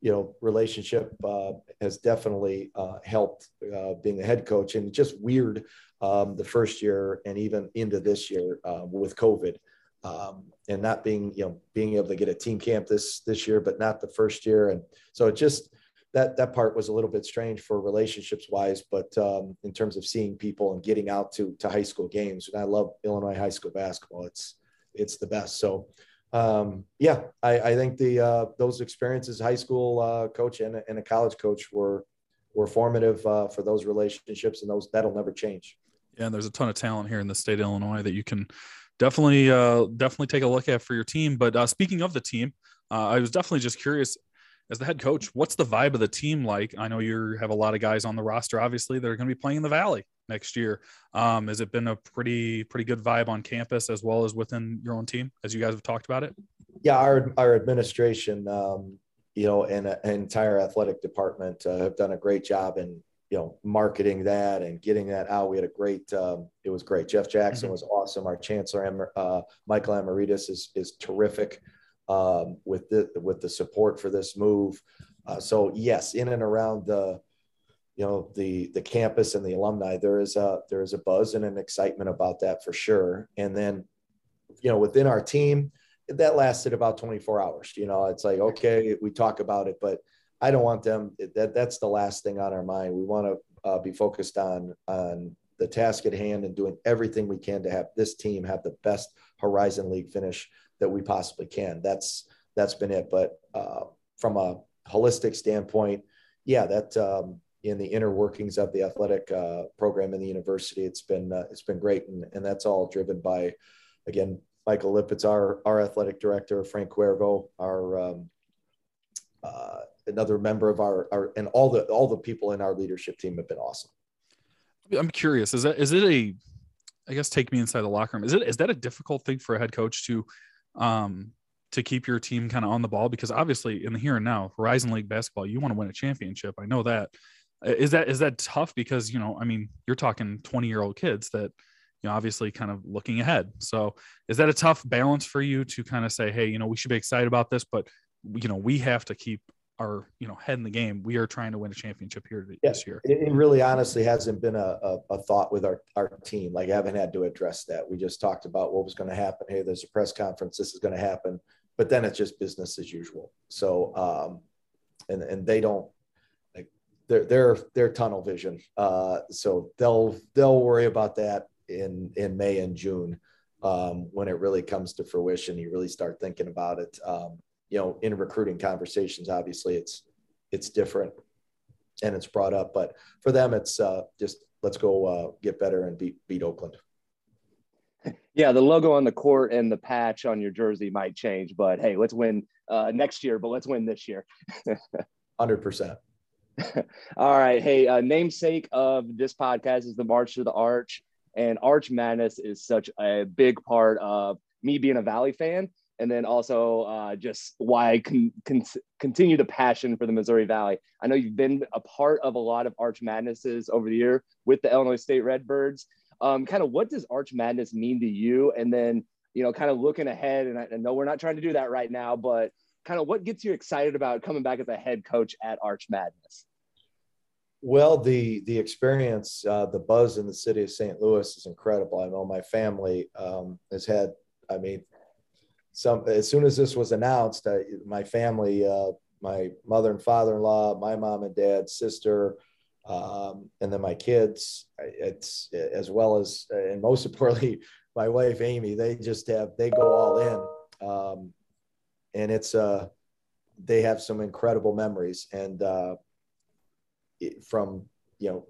you know relationship uh, has definitely uh, helped uh, being a head coach. And just weird um, the first year, and even into this year uh, with COVID. Um, and not being, you know, being able to get a team camp this this year, but not the first year, and so it just that that part was a little bit strange for relationships wise, but um, in terms of seeing people and getting out to to high school games, and I love Illinois high school basketball. It's it's the best. So um, yeah, I, I think the uh, those experiences, high school uh, coach and, and a college coach, were were formative uh, for those relationships, and those that'll never change. Yeah, and there's a ton of talent here in the state of Illinois that you can definitely uh, definitely take a look at for your team. But uh, speaking of the team, uh, I was definitely just curious as the head coach, what's the vibe of the team like? I know you have a lot of guys on the roster, obviously, that are going to be playing in the Valley next year. Um, has it been a pretty pretty good vibe on campus as well as within your own team, as you guys have talked about it? Yeah, our our administration, um, you know, and an entire athletic department uh, have done a great job in you know marketing that and getting that out. We had a great, um, it was great. Jeff Jackson mm-hmm. was awesome. Our chancellor, uh, Michael Amiridis, is is terrific um, with the with the support for this move. Uh, so yes, in and around the you know the the campus and the alumni, there is a there is a buzz and an excitement about that for sure. And then you know within our team, that lasted about 24 hours. You know, it's like okay, we talk about it, but I don't want them. That that's the last thing on our mind. We want to uh, be focused on on the task at hand and doing everything we can to have this team have the best Horizon League finish that we possibly can. That's that's been it. But uh, from a holistic standpoint, yeah, that um, in the inner workings of the athletic uh, program in the university, it's been uh, it's been great, and, and that's all driven by, again, Michael Lipitz, our our athletic director, Frank Cuervo, our um, uh, another member of our, our and all the all the people in our leadership team have been awesome. I'm curious, is that is it a I guess take me inside the locker room. Is it is that a difficult thing for a head coach to um, to keep your team kind of on the ball because obviously in the here and now, Horizon League basketball, you want to win a championship. I know that. Is that is that tough because you know I mean you're talking 20 year old kids that you know obviously kind of looking ahead. So is that a tough balance for you to kind of say, hey, you know we should be excited about this, but you know we have to keep our you know head in the game. We are trying to win a championship here yeah, this year. It, really honestly hasn't been a, a, a, thought with our, our team. Like I haven't had to address that. We just talked about what was going to happen. Hey, there's a press conference. This is going to happen. But then it's just business as usual. So um, and and they don't like they're they're they're tunnel vision. Uh, so they'll they'll worry about that in in May and June um, when it really comes to fruition. You really start thinking about it. Um, you know, in recruiting conversations, obviously it's it's different and it's brought up, but for them, it's uh, just let's go uh, get better and beat beat Oakland. Yeah, the logo on the court and the patch on your jersey might change, but hey, let's win uh, next year. But let's win this year. Hundred percent. All right. Hey, uh, namesake of this podcast is the March to the Arch. And Arch Madness is such a big part of me being a Valley fan and then also uh, just why I can, can continue the passion for the Missouri Valley. I know you've been a part of a lot of Arch Madnesses over the year with the Illinois State Redbirds. Um, kind of what does Arch Madness mean to you? And then, you know, kind of looking ahead, and I, I know we're not trying to do that right now, but kind of what gets you excited about coming back as a head coach at Arch Madness? Well, the the experience, uh, the buzz in the city of St. Louis is incredible. I know my family um, has had. I mean, some as soon as this was announced, I, my family, uh, my mother and father-in-law, my mom and dad, sister, um, and then my kids. It's as well as and most importantly, my wife Amy. They just have they go all in, um, and it's uh, they have some incredible memories and uh, from you know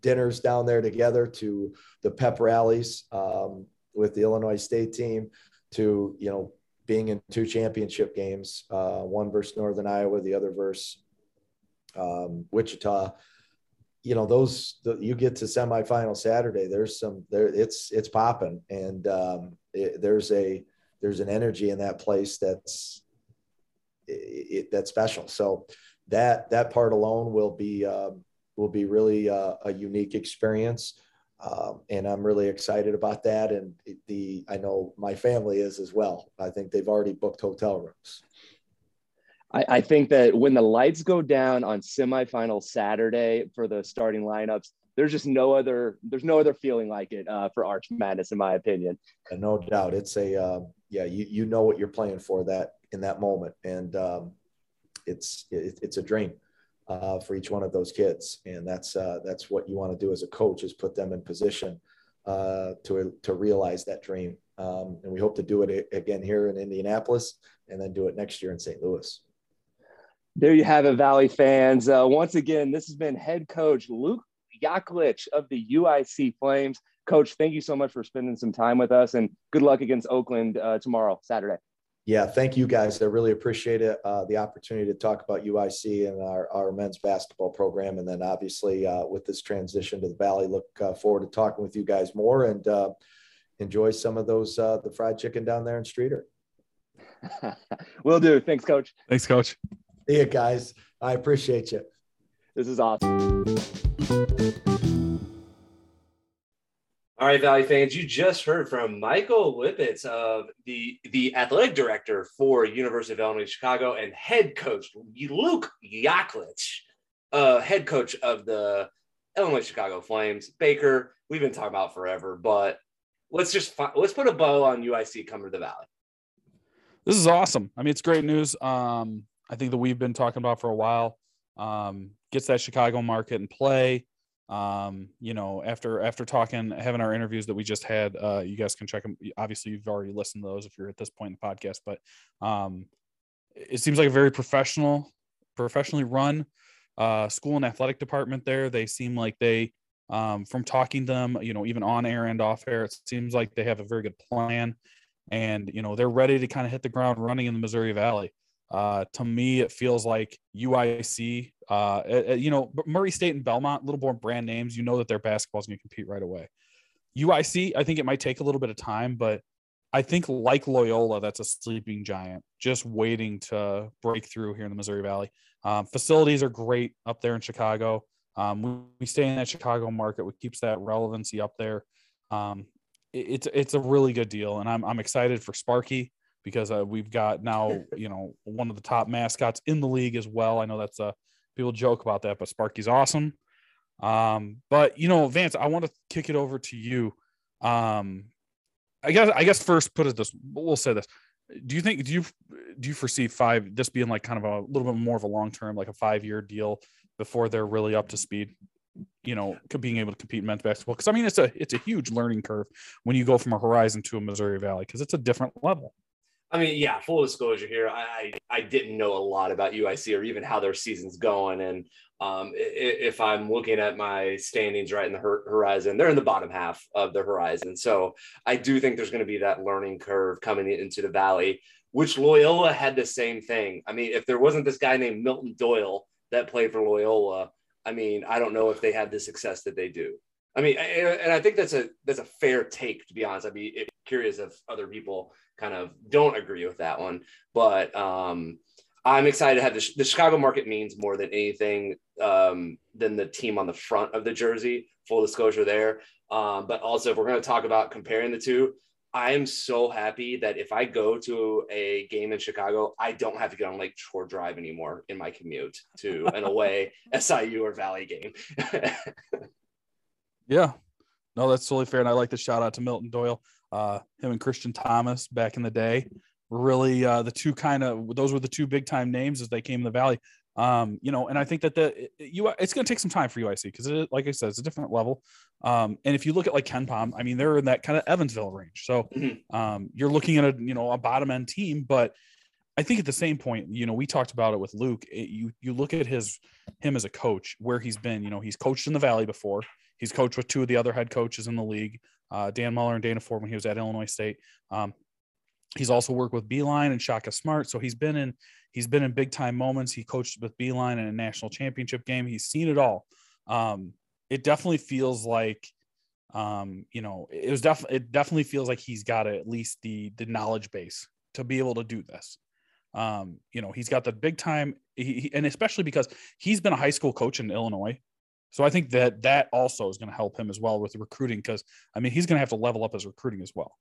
dinners down there together to the pep rallies um, with the Illinois State team to you know being in two championship games, uh, one versus Northern Iowa, the other versus um, Wichita. You know those the, you get to semifinal Saturday. There's some there. It's it's popping, and um, it, there's a there's an energy in that place that's it, that's special. So that that part alone will be um, will be really uh, a unique experience. Um, and I'm really excited about that. And the I know my family is as well. I think they've already booked hotel rooms. I, I think that when the lights go down on semifinal Saturday for the starting lineups, there's just no other there's no other feeling like it uh, for Arch Madness, in my opinion. And no doubt, it's a uh, yeah. You you know what you're playing for that in that moment, and um, it's it, it's a dream uh, for each one of those kids, and that's uh, that's what you want to do as a coach is put them in position uh, to to realize that dream. Um, and we hope to do it again here in Indianapolis, and then do it next year in St. Louis. There you have it, Valley fans. Uh, once again, this has been head coach Luke Yaklich of the UIC Flames. Coach, thank you so much for spending some time with us, and good luck against Oakland uh, tomorrow, Saturday yeah, thank you guys. I really appreciate it. Uh, the opportunity to talk about UIC and our, our men's basketball program. And then obviously uh, with this transition to the Valley, look uh, forward to talking with you guys more and uh, enjoy some of those, uh, the fried chicken down there in Streator. Will do. Thanks, coach. Thanks, coach. See you guys. I appreciate you. This is awesome. All right, Valley fans, you just heard from Michael Lipitz of the the athletic director for University of Illinois Chicago and head coach Luke Yaklich, uh, head coach of the Illinois Chicago Flames. Baker, we've been talking about forever, but let's just fi- let's put a bow on UIC coming to the Valley. This is awesome. I mean, it's great news. Um, I think that we've been talking about for a while. Um, gets that Chicago market in play um you know after after talking having our interviews that we just had uh you guys can check them obviously you've already listened to those if you're at this point in the podcast but um it seems like a very professional professionally run uh school and athletic department there. They seem like they um from talking to them you know even on air and off air it seems like they have a very good plan and you know they're ready to kind of hit the ground running in the missouri valley uh, to me, it feels like UIC, uh, you know, Murray State and Belmont, little more brand names. You know that their basketball is going to compete right away. UIC, I think it might take a little bit of time, but I think like Loyola, that's a sleeping giant, just waiting to break through here in the Missouri Valley. Um, facilities are great up there in Chicago. Um, we, we, stay in that Chicago market, which keeps that relevancy up there. Um, it, it's it's a really good deal, and I'm I'm excited for Sparky because uh, we've got now you know one of the top mascots in the league as well. I know that's a uh, people joke about that, but Sparky's awesome. Um, but you know, Vance, I want to kick it over to you. Um, I guess I guess first put it this we'll say this. Do you think do you do you foresee five this being like kind of a little bit more of a long term, like a five year deal before they're really up to speed? You know, being able to compete in men's basketball because I mean it's a it's a huge learning curve when you go from a Horizon to a Missouri Valley because it's a different level. I mean, yeah, full disclosure here. I, I didn't know a lot about UIC or even how their season's going. And um, if I'm looking at my standings right in the horizon, they're in the bottom half of the horizon. So I do think there's going to be that learning curve coming into the valley, which Loyola had the same thing. I mean, if there wasn't this guy named Milton Doyle that played for Loyola, I mean, I don't know if they had the success that they do. I mean, and I think that's a that's a fair take to be honest. I'd be curious if other people kind of don't agree with that one, but um, I'm excited to have the, the Chicago market means more than anything um, than the team on the front of the jersey. Full disclosure there, um, but also if we're going to talk about comparing the two, I am so happy that if I go to a game in Chicago, I don't have to get on Lake Shore Drive anymore in my commute to an away SIU or Valley game. yeah, no, that's totally fair. And I like the shout out to Milton Doyle, uh, him and Christian Thomas back in the day. Really, uh, the two kind of those were the two big time names as they came in the Valley. Um, you know, and I think that the you it's going to take some time for UIC because, like I said, it's a different level. Um, and if you look at like KenPom, I mean, they're in that kind of Evansville range. So mm-hmm. um, you're looking at a you know a bottom end team, but I think at the same point, you know, we talked about it with Luke. It, you you look at his him as a coach, where he's been. You know, he's coached in the Valley before. He's coached with two of the other head coaches in the league, uh, Dan Muller and Dana Ford when he was at Illinois State. Um, he's also worked with Beilein and Shaka Smart, so he's been in He's been in big time moments. He coached with Beilein in a national championship game. He's seen it all. Um, it definitely feels like, um, you know, it was definitely it definitely feels like he's got at least the the knowledge base to be able to do this. Um, you know, he's got the big time, he, he, and especially because he's been a high school coach in Illinois. So I think that that also is going to help him as well with recruiting because I mean he's going to have to level up his recruiting as well.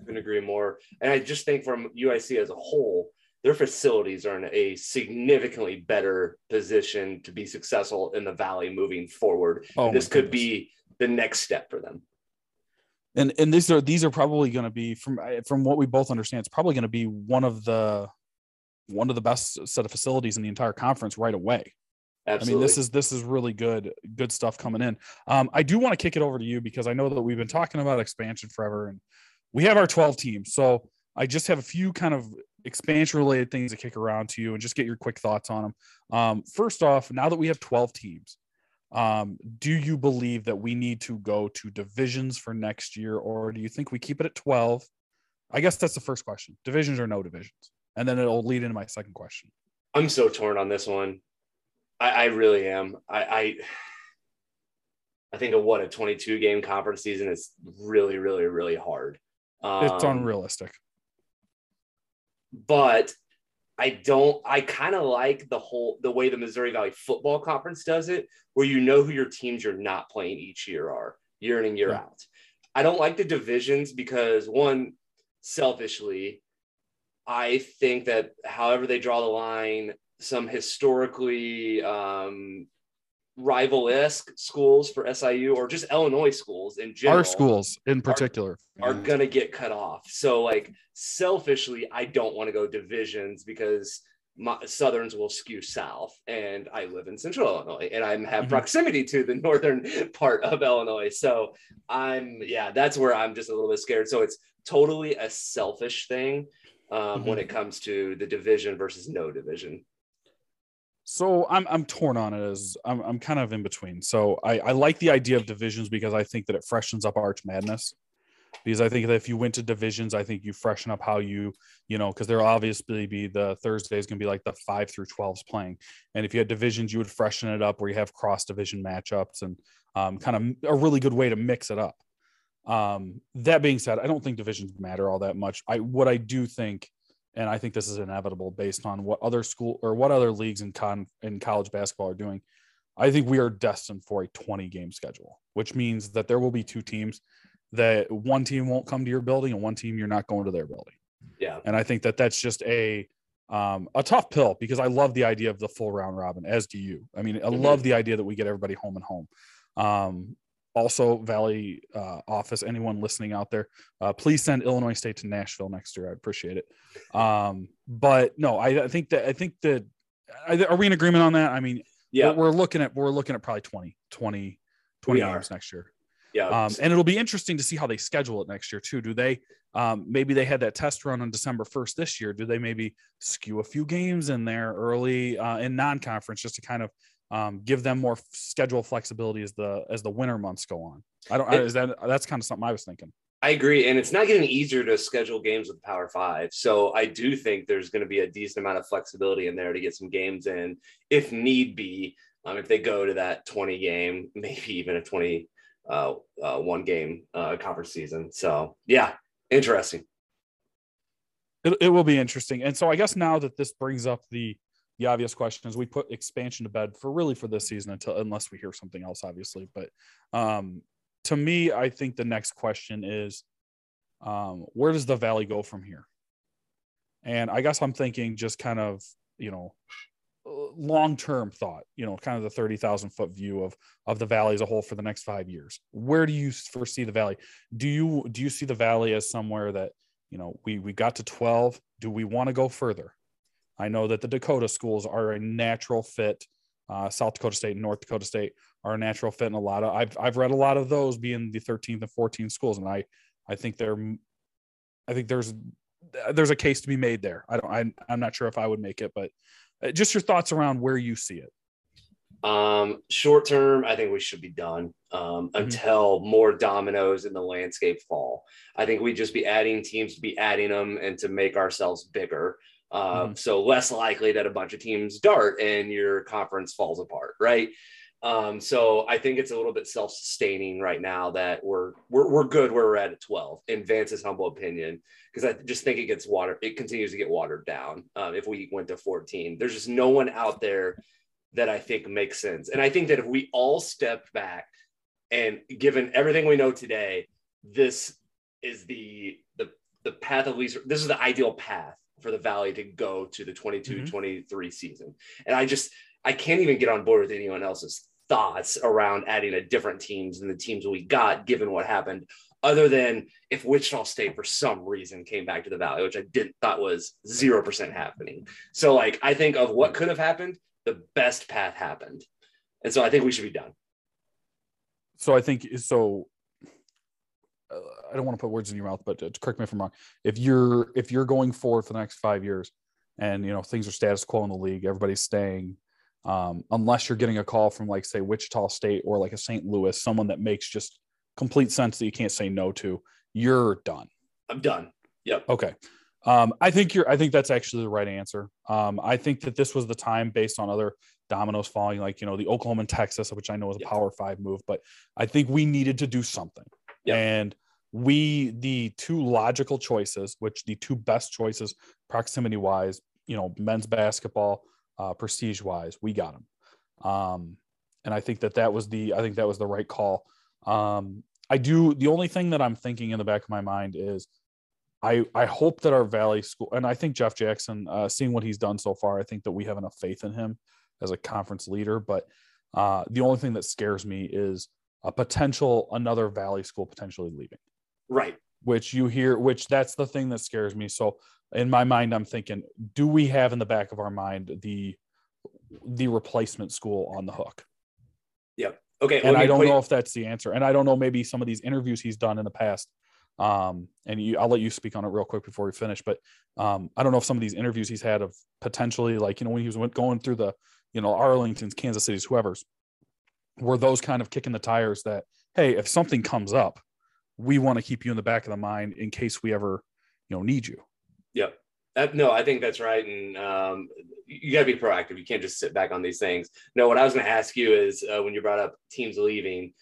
I can agree more, and I just think from UIC as a whole, their facilities are in a significantly better position to be successful in the valley moving forward. Oh, this could be the next step for them. And and these are these are probably going to be from from what we both understand. It's probably going to be one of the one of the best set of facilities in the entire conference right away. Absolutely. I mean, this is this is really good good stuff coming in. Um, I do want to kick it over to you because I know that we've been talking about expansion forever, and we have our twelve teams. So I just have a few kind of expansion related things to kick around to you and just get your quick thoughts on them. Um, first off, now that we have 12 teams, um, do you believe that we need to go to divisions for next year, or do you think we keep it at 12? I guess that's the first question divisions or no divisions. And then it'll lead into my second question. I'm so torn on this one. I, I really am. I, I I think of what a 22 game conference season is really, really, really hard. Um, it's unrealistic but I don't, I kind of like the whole, the way the Missouri Valley Football Conference does it, where you know who your teams you're not playing each year are year in and year yeah. out. I don't like the divisions because one, selfishly, I think that however they draw the line, some historically um, rival-esque schools for SIU or just Illinois schools in general. Our schools in particular are, are going to get cut off. So like selfishly, I don't want to go divisions because my Southerns will skew south and I live in central Illinois and I have mm-hmm. proximity to the northern part of Illinois. So I'm, yeah, that's where I'm just a little bit scared. So it's totally a selfish thing um, mm-hmm. when it comes to the division versus no division. So I'm I'm torn on it as I'm I'm kind of in between. So I, I like the idea of divisions because I think that it freshens up Arch Madness. Because I think that if you went to divisions, I think you freshen up how you, you know, because there'll obviously be the Thursday is going to be like the five through 12s playing. And if you had divisions, you would freshen it up where you have cross division matchups and um, kind of a really good way to mix it up. Um, that being said, I don't think divisions matter all that much. I what I do think and I think this is inevitable based on what other school or what other leagues in con in college basketball are doing. I think we are destined for a 20 game schedule, which means that there will be two teams that one team won't come to your building and one team you're not going to their building. Yeah. And I think that that's just a um, a tough pill because I love the idea of the full round robin, as do you. I mean, I mm-hmm. love the idea that we get everybody home and home. Um, also valley uh, office anyone listening out there uh, please send illinois state to nashville next year. I'd appreciate it. Um, but no I, I, think that i think that are we in agreement on that? I mean yeah. we're, looking at we're looking at probably 20 20 20 hours next year. Yeah. Um, and it'll be interesting to see how they schedule it next year too. Do they um, maybe they had that test run on december 1st this year. Do they maybe skew a few games in there early uh, in non-conference just to kind of um, give them more schedule flexibility as the as the winter months go on. I don't. It, is that that's kind of something I was thinking. I agree, and it's not getting easier to schedule games with Power Five. So I do think there's going to be a decent amount of flexibility in there to get some games in if need be. Um, if they go to that 20 game, maybe even a 20 uh, uh, one game uh, conference season. So yeah, interesting. It, it will be interesting. And so I guess now that this brings up the the obvious question is we put expansion to bed for really for this season until unless we hear something else, obviously. But um, to me, I think the next question is um, where does the valley go from here? And I guess I'm thinking just kind of, you know, long term thought, you know, kind of the 30,000 foot view of of the valley as a whole for the next 5 years. Where do you foresee the valley? Do you do you see the valley as somewhere that, you know, we we got to 12, do we want to go further? I know that the Dakota schools are a natural fit. Uh, South Dakota State and North Dakota State are a natural fit in a lot of. I've I've read a lot of those being the 13th and 14th schools, and I I think they're I think there's there's a case to be made there. I don't I, I'm not sure if I would make it, but uh, just your thoughts around where you see it. Um, short term, I think we should be done um, mm-hmm. until more dominoes in the landscape fall. I think we'd just be adding teams to be adding them and to make ourselves bigger. Uh, mm-hmm. So less likely that a bunch of teams dart and your conference falls apart, right? Um, so I think it's a little bit self-sustaining right now that we're we're, we're good where we're at at 12 in Vance's humble opinion because I just think it gets water it continues to get watered down um, if we went to 14 there's just no one out there that I think makes sense and I think that if we all stepped back and given everything we know today this is the the the path of least this is the ideal path for the Valley to go to the 22 mm-hmm. 23 season. And I just, I can't even get on board with anyone else's thoughts around adding a different teams than the teams we got, given what happened, other than if Wichita State for some reason came back to the Valley, which I didn't thought was 0% happening. So, like, I think of what could have happened, the best path happened. And so I think we should be done. So I think so I don't want to put words in your mouth, but correct me if I'm wrong. If you're if you're going forward for the next five years, and you know things are status quo in the league, everybody's staying, um, unless you're getting a call from like say Wichita State or like a St. Louis, someone that makes just complete sense that you can't say no to, you're done. I'm done. Yep. Okay. Um, I think you're. I think that's actually the right answer. Um, I think that this was the time based on other dominoes falling, like you know the Oklahoma and Texas, which I know is a yep. Power Five move, but I think we needed to do something. Yep. And we the two logical choices, which the two best choices proximity wise, you know, men's basketball, uh, prestige wise, we got them. Um, and I think that that was the I think that was the right call. Um, I do. The only thing that I'm thinking in the back of my mind is, I I hope that our Valley school and I think Jeff Jackson, uh, seeing what he's done so far, I think that we have enough faith in him as a conference leader. But uh, the only thing that scares me is a potential another Valley school potentially leaving. Right. Which you hear, which that's the thing that scares me. So in my mind, I'm thinking, do we have in the back of our mind the the replacement school on the hook? Yep. Okay. And I don't know if that's the answer. And I don't know maybe some of these interviews he's done in the past. Um, and you, I'll let you speak on it real quick before we finish. But um, I don't know if some of these interviews he's had of potentially like you know when he was going through the you know Arlington's, Kansas City's, whoever's, were those kind of kicking the tires that hey, if something comes up, we want to keep you in the back of the mind in case we ever, you know, need you. Yep. Uh, no, I think that's right. And um, you got to be proactive. You can't just sit back on these things. No, what I was going to ask you is uh, when you brought up teams leaving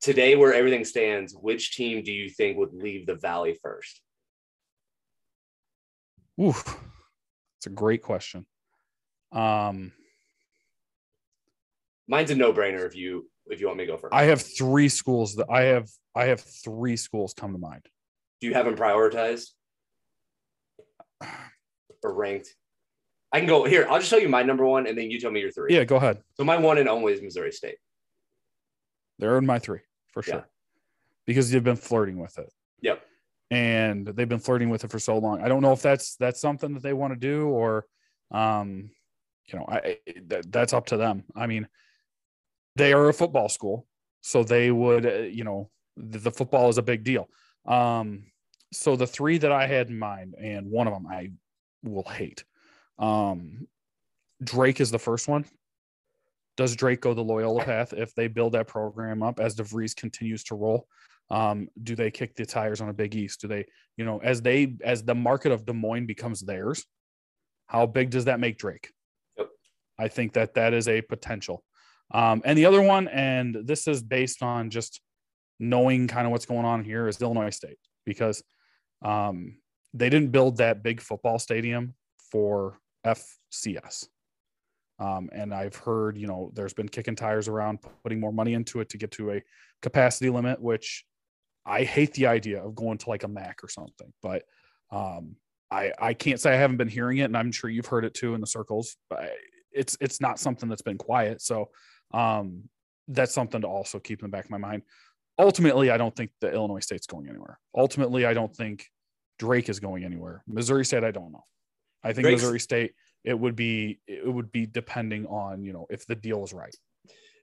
today, where everything stands, which team do you think would leave the Valley first? Oof, it's a great question. Um, mine's a no-brainer if you if you want me to go first. I have three schools that I have I have three schools come to mind. Do you have them prioritized or ranked? I can go here. I'll just tell you my number one, and then you tell me your three. Yeah, go ahead. So my one and only is Missouri State. They're in my three for sure, yeah. because they've been flirting with it. Yep. And they've been flirting with it for so long. I don't know if that's that's something that they want to do or, um, you know, I that, that's up to them. I mean, they are a football school, so they would, uh, you know, the, the, football is a big deal. Um, so the three that I had in mind, and one of them I will hate. Um, Drake is the first one. Does Drake go the Loyola path if they build that program up as DeVries continues to roll? Um, do they kick the tires on a Big East? Do they, you know, as they as the market of Des Moines becomes theirs, how big does that make Drake? Yep. I think that that is a potential. Um, and the other one, and this is based on just knowing kind of what's going on here is Illinois State because um, they didn't build that big football stadium for FCS. Um, and I've heard, you know, there's been kicking tires around putting more money into it to get to a capacity limit, which I hate the idea of going to like a MAC or something. But um, I I can't say I haven't been hearing it, and I'm sure you've heard it too in the circles. But it's it's not something that's been quiet. So um, that's something to also keep in the back of my mind. Ultimately, I don't think the Illinois State's going anywhere. Ultimately, I don't think Drake is going anywhere. Missouri State, I don't know. I think Drake's, Missouri State it would be it would be depending on you know if the deal is right.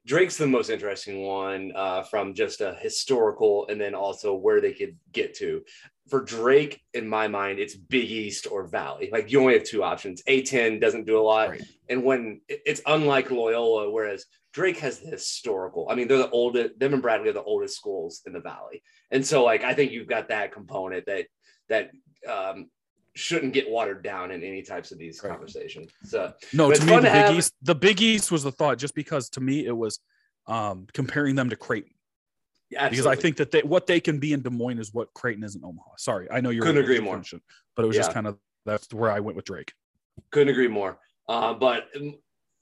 Drake's the most interesting one uh, from just a historical and then also where they could get to. For Drake, in my mind, it's Big East or Valley. Like you only have two options. A10 doesn't do a lot. Right. And when it's unlike Loyola, whereas Drake has the historical. I mean, they're the oldest, them and Bradley are the oldest schools in the Valley. And so, like, I think you've got that component that, that, um, shouldn't get watered down in any types of these right. conversations. So no, to me the Big have... East, the Big East was the thought just because to me it was um, comparing them to Creighton. Yeah, because I think that they, what they can be in Des Moines is what Creighton is in Omaha. Sorry, I know you're couldn't agree more, but it was yeah. just kind of that's where I went with Drake. Couldn't agree more. Uh, but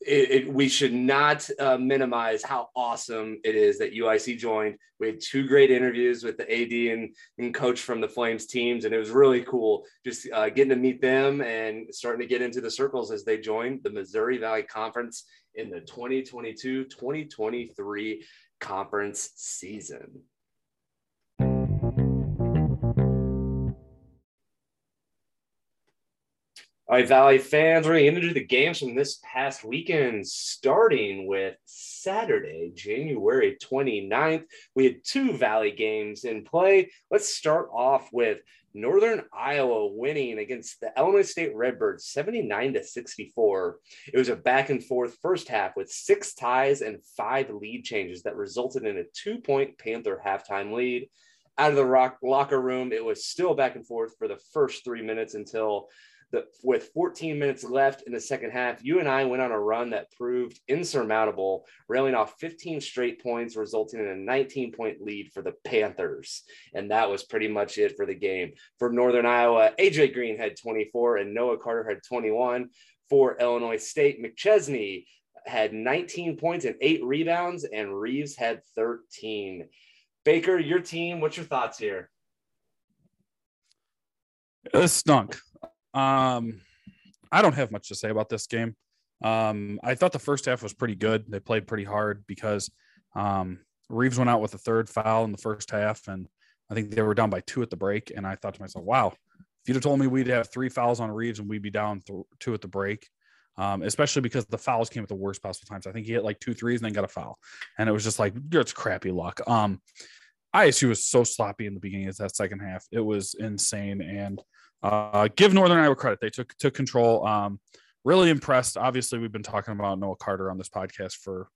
it, it, we should not uh, minimize how awesome it is that UIC joined. We had two great interviews with the AD and, and coach from the Flames teams, and it was really cool just uh, getting to meet them and starting to get into the circles as they joined the Missouri Valley Conference in the 2022 2023 conference season. All right, Valley fans, we're going to into the games from this past weekend, starting with Saturday, January 29th. We had two Valley games in play. Let's start off with Northern Iowa winning against the Illinois State Redbirds 79 to 64. It was a back and forth first half with six ties and five lead changes that resulted in a two point Panther halftime lead. Out of the rock, locker room, it was still back and forth for the first three minutes until the, with 14 minutes left in the second half, UNI went on a run that proved insurmountable, railing off 15 straight points, resulting in a 19 point lead for the Panthers. And that was pretty much it for the game. For Northern Iowa, AJ Green had 24 and Noah Carter had 21. For Illinois State, McChesney had 19 points and eight rebounds, and Reeves had 13. Baker, your team, what's your thoughts here? It stunk. Um, I don't have much to say about this game. Um, I thought the first half was pretty good. They played pretty hard because um, Reeves went out with a third foul in the first half, and I think they were down by two at the break. And I thought to myself, wow, if you'd have told me we'd have three fouls on Reeves and we'd be down th- two at the break, um, especially because the fouls came at the worst possible times. I think he hit like two threes and then got a foul, and it was just like it's crappy luck. Um, ISU was so sloppy in the beginning of that second half; it was insane, and uh, give Northern Iowa credit. They took took control. Um, really impressed. Obviously, we've been talking about Noah Carter on this podcast for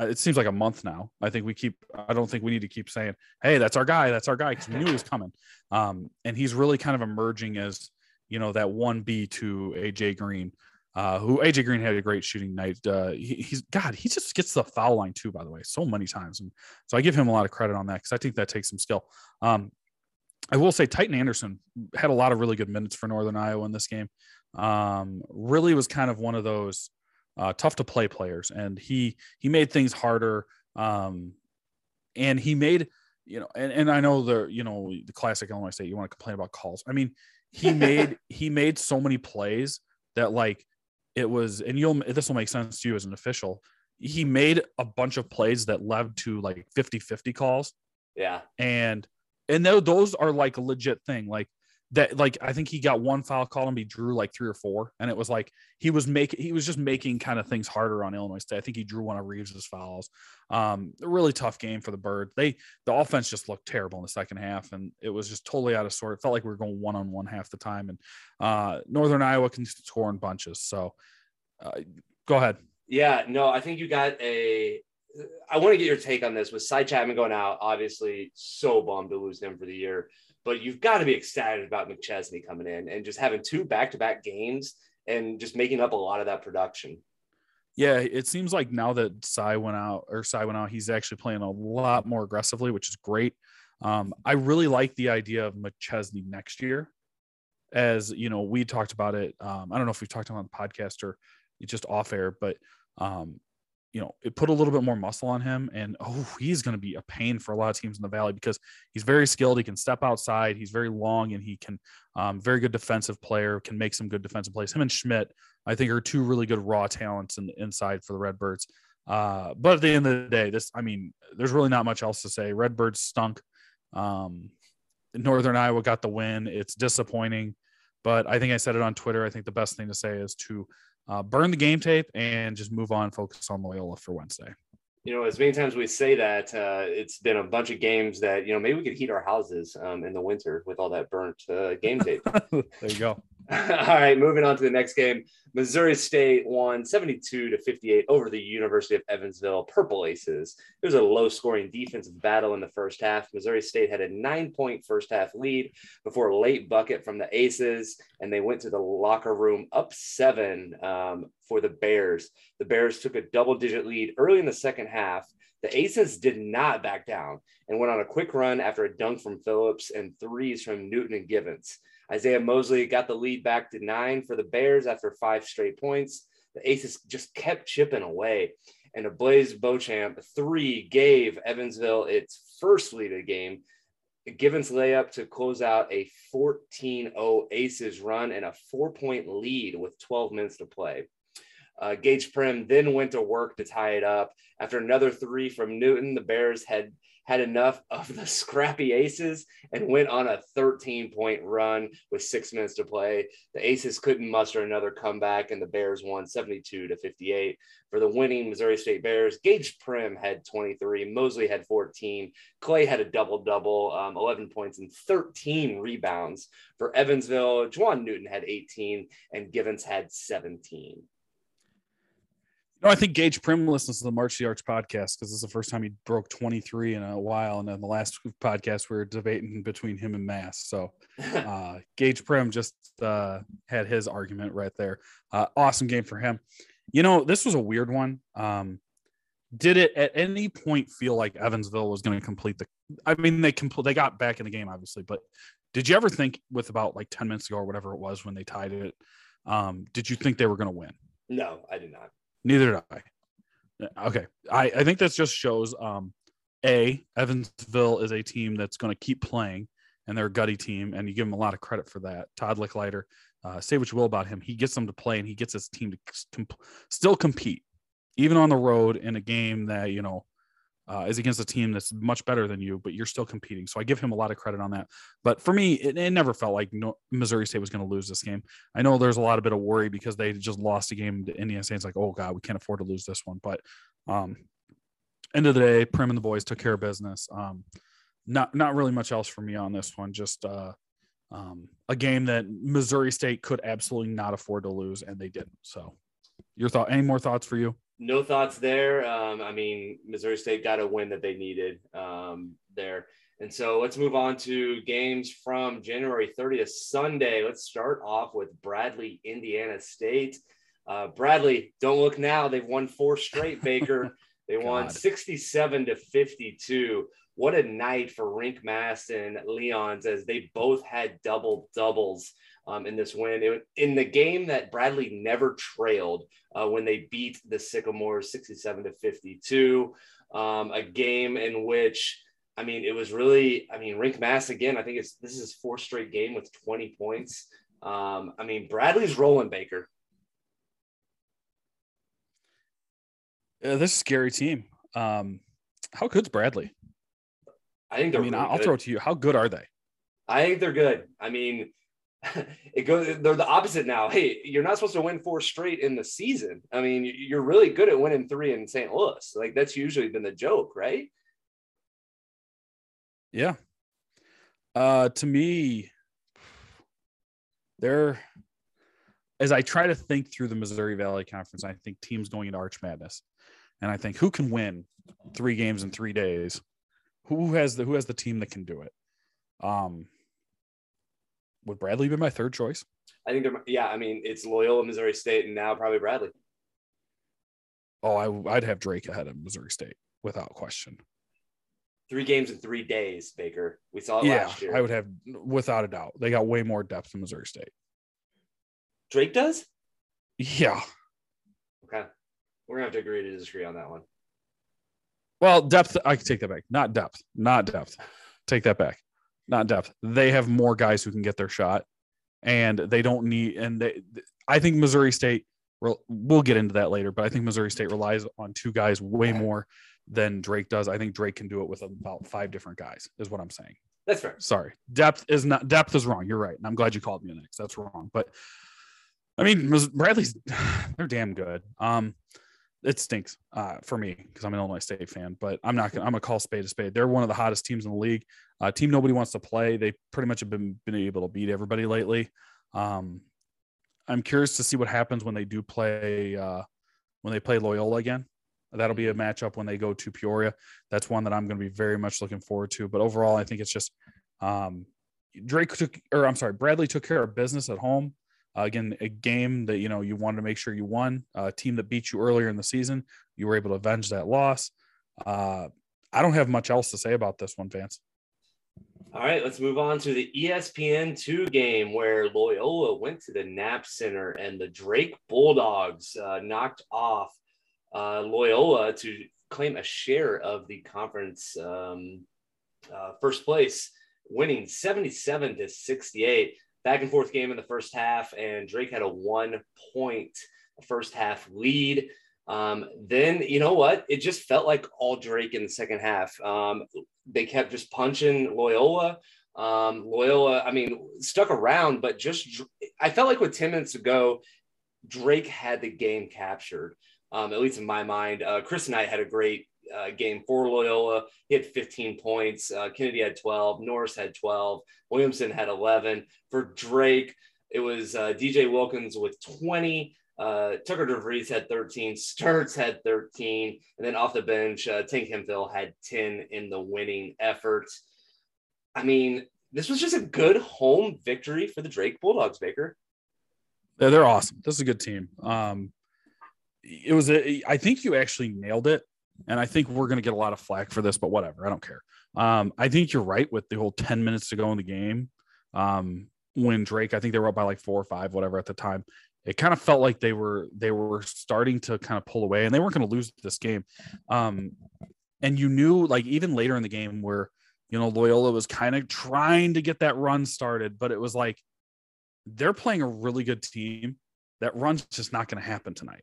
uh, it seems like a month now. I think we keep. I don't think we need to keep saying, "Hey, that's our guy. That's our guy," because we knew he was coming. Um, and he's really kind of emerging as you know that one B to AJ Green. Uh, who AJ Green had a great shooting night. Uh, he, he's God, he just gets the foul line too, by the way, so many times, and so I give him a lot of credit on that because I think that takes some skill. Um, I will say Tytan Anderson had a lot of really good minutes for Northern Iowa in this game. Um, really was kind of one of those uh, tough to play players, and he he made things harder. Um, and he made you know, and, and I know the you know the classic Illinois State. You want to complain about calls? I mean, he made he made so many plays that like it was, and you'll this will make sense to you as an official. He made a bunch of plays that led to like 50 50 calls. Yeah. And and those are like a legit thing. Like that, like I think he got one foul call and he drew like three or four, and it was like he was making he was just making kind of things harder on Illinois State. I think he drew one of Reeves's fouls. Um, a really tough game for the Bird. They the offense just looked terrible in the second half, and it was just totally out of sort. It felt like we were going one on one half the time, and uh, Northern Iowa can score in bunches. So, uh, go ahead. Yeah, no, I think you got a I want to get your take on this with Sy Chatman going out. Obviously, so bummed to lose him for the year, but you've got to be excited about McChesney coming in and just having two back to back games and just making up a lot of that production. Yeah, it seems like now that Sy went out or Sy went out, he's actually playing a lot more aggressively, which is great. Um, I really like the idea of McChesney next year. As you know, we talked about it. Um, I don't know if we've talked about it on the podcast or just off air, but um, you know, it put a little bit more muscle on him. And oh, he's going to be a pain for a lot of teams in the valley because he's very skilled. He can step outside. He's very long and he can, um, very good defensive player, can make some good defensive plays. Him and Schmidt, I think, are two really good raw talents in the inside for the Redbirds. Uh, but at the end of the day, this, I mean, there's really not much else to say. Redbirds stunk. Um, Northern Iowa got the win. It's disappointing, but I think I said it on Twitter. I think the best thing to say is to uh, burn the game tape and just move on, focus on Loyola for Wednesday. You know, as many times we say that, uh, it's been a bunch of games that you know maybe we could heat our houses um, in the winter with all that burnt uh, game tape. there you go. All right, moving on to the next game. Missouri State won 72 to 58 over the University of Evansville Purple Aces. It was a low scoring defensive battle in the first half. Missouri State had a nine point first half lead before a late bucket from the Aces, and they went to the locker room up seven um, for the Bears. The Bears took a double digit lead early in the second half. The Aces did not back down and went on a quick run after a dunk from Phillips and threes from Newton and Givance. Isaiah Mosley got the lead back to nine for the Bears after five straight points. The Aces just kept chipping away. And a Blaise Beauchamp three gave Evansville its first lead of the game. Givance layup to close out a 14 0 Aces run and a four point lead with 12 minutes to play. Uh, Gaige Prim then went to work to tie it up. After another three from Newton, the Bears had had enough of the scrappy aces and went on a 13 point run with six minutes to play. The aces couldn't muster another comeback, and the Bears won 72 to 58. For the winning Missouri State Bears, Gaige Prim had 23, Mosley had 14, Clay had a double double, um, 11 points and 13 rebounds. For Evansville, Juwan Newton had 18, and Givance had 17. No, I think Gaige Prim listens to the March the Arch podcast because this is the first time he broke 23 in a while. And then the last podcast we were debating between him and Mast. So uh, Gaige Prim just uh, had his argument right there. Uh, awesome game for him. You know, this was a weird one. Um, did it at any point feel like Evansville was going to complete the? I mean, they compl- they got back in the game, obviously, but did you ever think with about like 10 minutes ago or whatever it was when they tied it? Um, did you think they were going to win? No, I did not. Neither did I. Okay. I, I think this just shows um A, Evansville is a team that's going to keep playing and they're a gutty team, and you give them a lot of credit for that. Todd Lickliter, uh, say what you will about him, he gets them to play and he gets his team to comp- still compete, even on the road in a game that you know uh, is against a team that's much better than you, but you're still competing. So I give him a lot of credit on that. But for me, it, it never felt like no, Missouri State was going to lose this game. I know there's a lot of bit of worry because they just lost a game to Indiana State. It's like, oh god, we can't afford to lose this one. But um, end of the day, Prim and the boys took care of business. Um, not not really much else for me on this one. Just uh, um, a game that Missouri State could absolutely not afford to lose, and they didn't. So, your thought? Any more thoughts for you? No thoughts there. Um, I mean, Missouri State got a win that they needed um, there. And so let's move on to games from January 30th, Sunday. Let's start off with Bradley, Indiana State. Uh, Bradley, don't look now. They've won four straight, Baker. They won 67 to 52. What a night for Rienk Mast and Leons as they both had double doubles um, in this win. It, in the game that Bradley never trailed uh, when they beat the Sycamores 67 to 52, um, a game in which I mean, it was really, I mean, Rienk Mast again, I think it's this is his fourth straight game with 20 points. Um, I mean, Bradley's rolling Baker. Yeah, this is a scary team. Um, how good's Bradley? I think they're. I mean, really I'll good. throw it to you. How good are they? I think they're good. I mean, it goes they're the opposite now. Hey, you're not supposed to win four straight in the season. I mean, you're really good at winning three in St. Louis. Like that's usually been the joke, right? Yeah. Uh to me, they're as I try to think through the Missouri Valley Conference, I think teams going into Arch Madness. And I think who can win three games in three days? Who has the who has the team that can do it? Um would Bradley be my third choice? I think they're yeah. I mean, it's Loyola, Missouri State, and now probably Bradley. Oh, I, would have Drake ahead of Missouri State without question. Three games in three days, Baker. We saw it yeah, last year. I would have without a doubt. They got way more depth than Missouri State. Drake does? Yeah. Okay. We're gonna have to agree to disagree on that one. Well, depth, I can take that back. Not depth. Not depth. Take that back. Not depth. They have more guys who can get their shot, and they don't need. And they, I think Missouri State. We'll get into that later, but I think Missouri State relies on two guys way more than Drake does. I think Drake can do it with about five different guys. Is what I'm saying. That's right. Sorry, depth is not depth is wrong. You're right, and I'm glad you called me next. That's wrong, but I mean Bradley's they're damn good. Um, it stinks uh, for me because I'm an Illinois State fan, but I'm not gonna I'm gonna call spade a spade. They're one of the hottest teams in the league. Uh, team nobody wants to play. They pretty much have been been able to beat everybody lately. Um, I'm curious to see what happens when they do play uh, when they play Loyola again. That'll be a matchup when they go to Peoria. That's one that I'm going to be very much looking forward to. But overall, I think it's just um, Drake took, or I'm sorry, Bradley took care of business at home. Uh, again, a game that you know you wanted to make sure you won. A team that beat you earlier in the season, you were able to avenge that loss. Uh, I don't have much else to say about this one, Vance. All right, let's move on to the ESPN two game where Loyola went to the Knapp Center and the Drake Bulldogs uh, knocked off uh, Loyola to claim a share of the conference um, uh, first place, winning 77 to 68 back and forth game in the first half, and Drake had a one point first half lead. Um, then you know what? It just felt like all Drake in the second half. Um, they kept just punching Loyola. Um, Loyola, I mean, stuck around, but just I felt like with 10 minutes to go, Drake had the game captured. Um, at least in my mind, uh, Chris Knight had a great uh, game for Loyola. He had 15 points. Uh, Kennedy had 12. Norris had 12. Williamson had 11. For Drake, it was uh, DJ Wilkins with 20. Uh, Tucker DeVries had 13. Sturtz had 13. And then off the bench, uh, Tank Hemphill had 10 in the winning effort. I mean, this was just a good home victory for the Drake Bulldogs, Baker. They're awesome. This is a good team. Um, it was a, I think you actually nailed it and I think we're going to get a lot of flack for this, but whatever. I don't care. Um, I think you're right with the whole 10 minutes to go in the game. Um, when Drake, I think they were up by like four or five, whatever at the time. It kind of felt like they were they were starting to kind of pull away, and they weren't going to lose this game. Um, and you knew, like even later in the game, where you know Loyola was kind of trying to get that run started, but it was like they're playing a really good team. That run's just not going to happen tonight.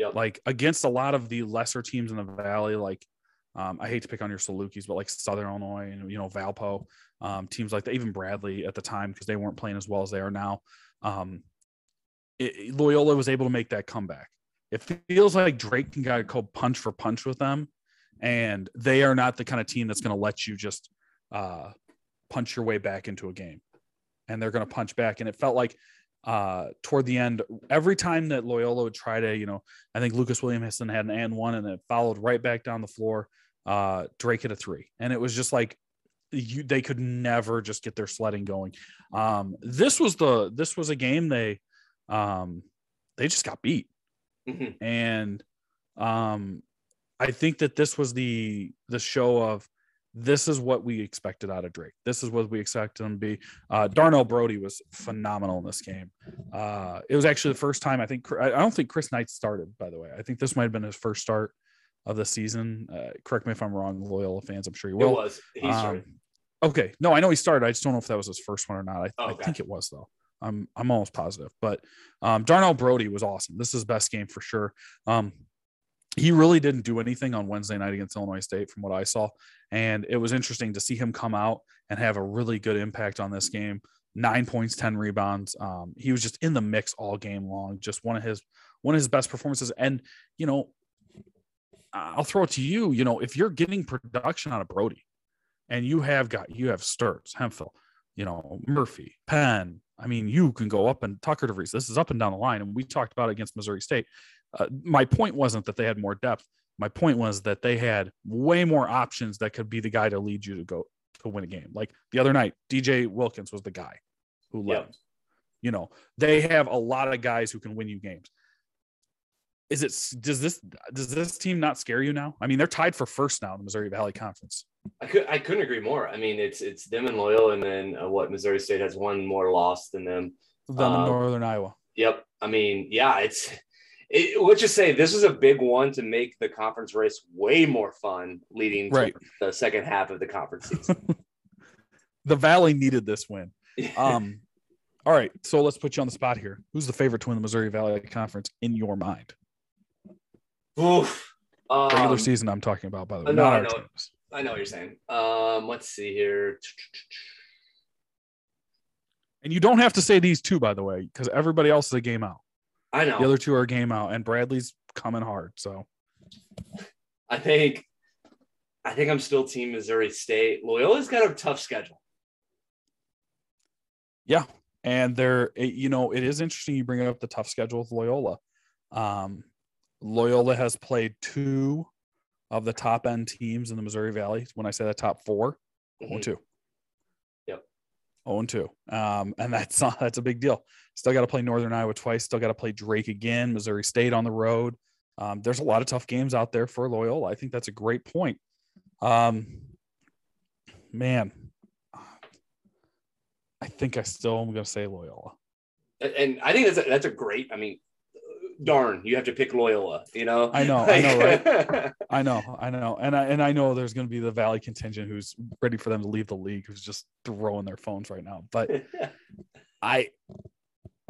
Yep. Like against a lot of the lesser teams in the valley, like um, I hate to pick on your Salukis, but like Southern Illinois and you know Valpo, um, teams like that, even Bradley at the time because they weren't playing as well as they are now. Um, it, Loyola was able to make that comeback. It feels like Drake can go punch for punch with them, and they are not the kind of team that's going to let you just uh, punch your way back into a game. And they're going to punch back. And it felt like uh, toward the end, every time that Loyola would try to, you know, I think Lucas Williamson had an and one and it followed right back down the floor. Uh, Drake hit a three, and it was just like you they could never just get their sledding going. Um, this was the this was a game they um, they just got beat, mm-hmm. and um, I think that this was the the show of this is what we expected out of Drake. This is what we expected him to be. Uh, Darnell Brodie was phenomenal in this game. Uh, it was actually the first time I think I don't think Chris Knight started. By the way, I think this might have been his first start of the season. Uh, correct me if I'm wrong, Loyola fans. I'm sure you will. It was. He um, started. Um, okay, no, I know he started. I just don't know if that was his first one or not. I, oh, okay. I think it was though. I'm I'm almost positive. But um, Darnell Brodie was awesome. This is his best game for sure. Um, he really didn't do anything on Wednesday night against Illinois State, from what I saw. And it was interesting to see him come out and have a really good impact on this game. Nine points, ten rebounds. Um, he was just in the mix all game long. Just one of his one of his best performances. And you know, I'll throw it to you. You know, if you're getting production out of Brodie, and you have got you have Sturtz, Hemphill, you know, Murphy, Penn. I mean, you can go up and Tucker DeVries. This is up and down the line, and we talked about it against Missouri State. Uh, my point wasn't that they had more depth. My point was that they had way more options that could be the guy to lead you to go to win a game. Like the other night, DJ Wilkins was the guy who led. Yep. You know, they have a lot of guys who can win you games. is it does this does this team not scare you now? I mean, they're tied for first now in the Missouri Valley Conference. I could I couldn't agree more. I mean, it's it's them and Loyola, and then uh, what Missouri State has one more loss than them. Them um, Northern Iowa. Yep. I mean, yeah, it's. It, let's just say this is a big one to make the conference race way more fun, leading right. to the second half of the conference season. the Valley needed this win. Um, all right, so let's put you on the spot here. Who's the favorite to win the Missouri Valley Conference in your mind? Oof. Um, Regular season, I'm talking about, by the way. No, I know, I know what you're saying. Um, let's see here. And you don't have to say these two, by the way, because everybody else is a game out. I know. The other two are game out, and Bradley's coming hard. So I think I think I'm still team Missouri State. Loyola's got a tough schedule. Yeah. And they're you know, it is interesting you bring up the tough schedule with Loyola. Um, Loyola has played two of the top end teams in the Missouri Valley. When I say the top 4 mm-hmm. 2. Yep. 0 2. Um, and that's not, that's a big deal. Still got to play Northern Iowa twice. Still got to play Drake again, Missouri State on the road. Um, there's a lot of tough games out there for Loyola. I think that's a great point. Um, man, I think I still am going to say Loyola. And I think that's a, that's a great. I mean, darn, you have to pick Loyola. You know. I know. I know. Right? I know. I know. And I and I know there's going to be the Valley contingent who's ready for them to leave the league, who's just throwing their phones right now. But I,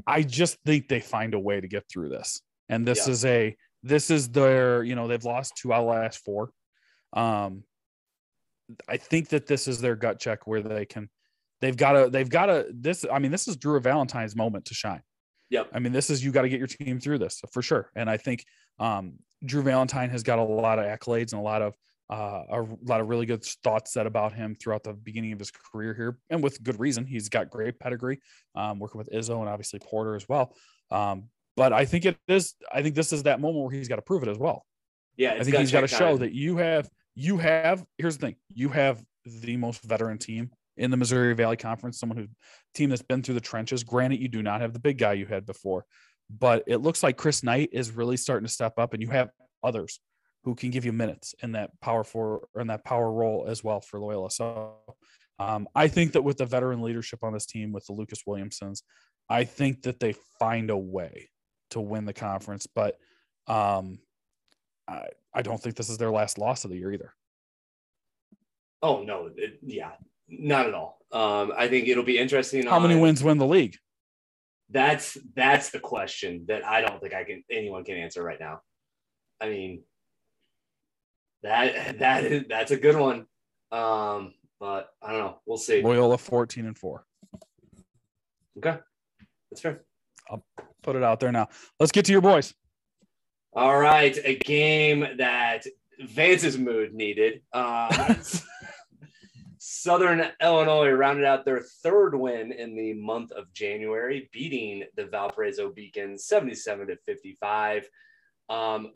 I just think they find a way to get through this. And this yeah. is a this is their you know they've lost two out of last four. Um, I think that this is their gut check where they can they've got to they've got to this i mean this is drew valentine's moment to shine Yep. I mean, this is you got to get your team through this for sure. And I think um, Drew Valentine has got a lot of accolades and a lot of uh, a lot of really good thoughts said about him throughout the beginning of his career here, and with good reason. He's got great pedigree, um, working with Izzo and obviously Porter as well. Um, but I think it is. I think this is that moment where he's got to prove it as well. Yeah, I think he's got to show that you have. You have. Here's the thing: you have the most veteran team in the Missouri Valley Conference, someone who team that's been through the trenches. Granted, you do not have the big guy you had before, but it looks like Chris Knight is really starting to step up, and you have others who can give you minutes in that power for in that power role as well for Loyola. So um, I think that with the veteran leadership on this team, with the Lucas Williamsons, I think that they find a way to win the conference. But um, I, I don't think this is their last loss of the year either. Oh no, it, yeah, not at all. Um, I think it'll be interesting. How on, many wins win the league? That's that's the question that I don't think I can anyone can answer right now. I mean, that that is that's a good one. Um, but I don't know. We'll see. Loyola fourteen and four. Okay, that's fair. I'll put it out there now. Let's get to your boys. All right, a game that Vance's mood needed. Uh, Southern Illinois rounded out their third win in the month of January, beating the Valparaiso Beacons 77 to 55. Um,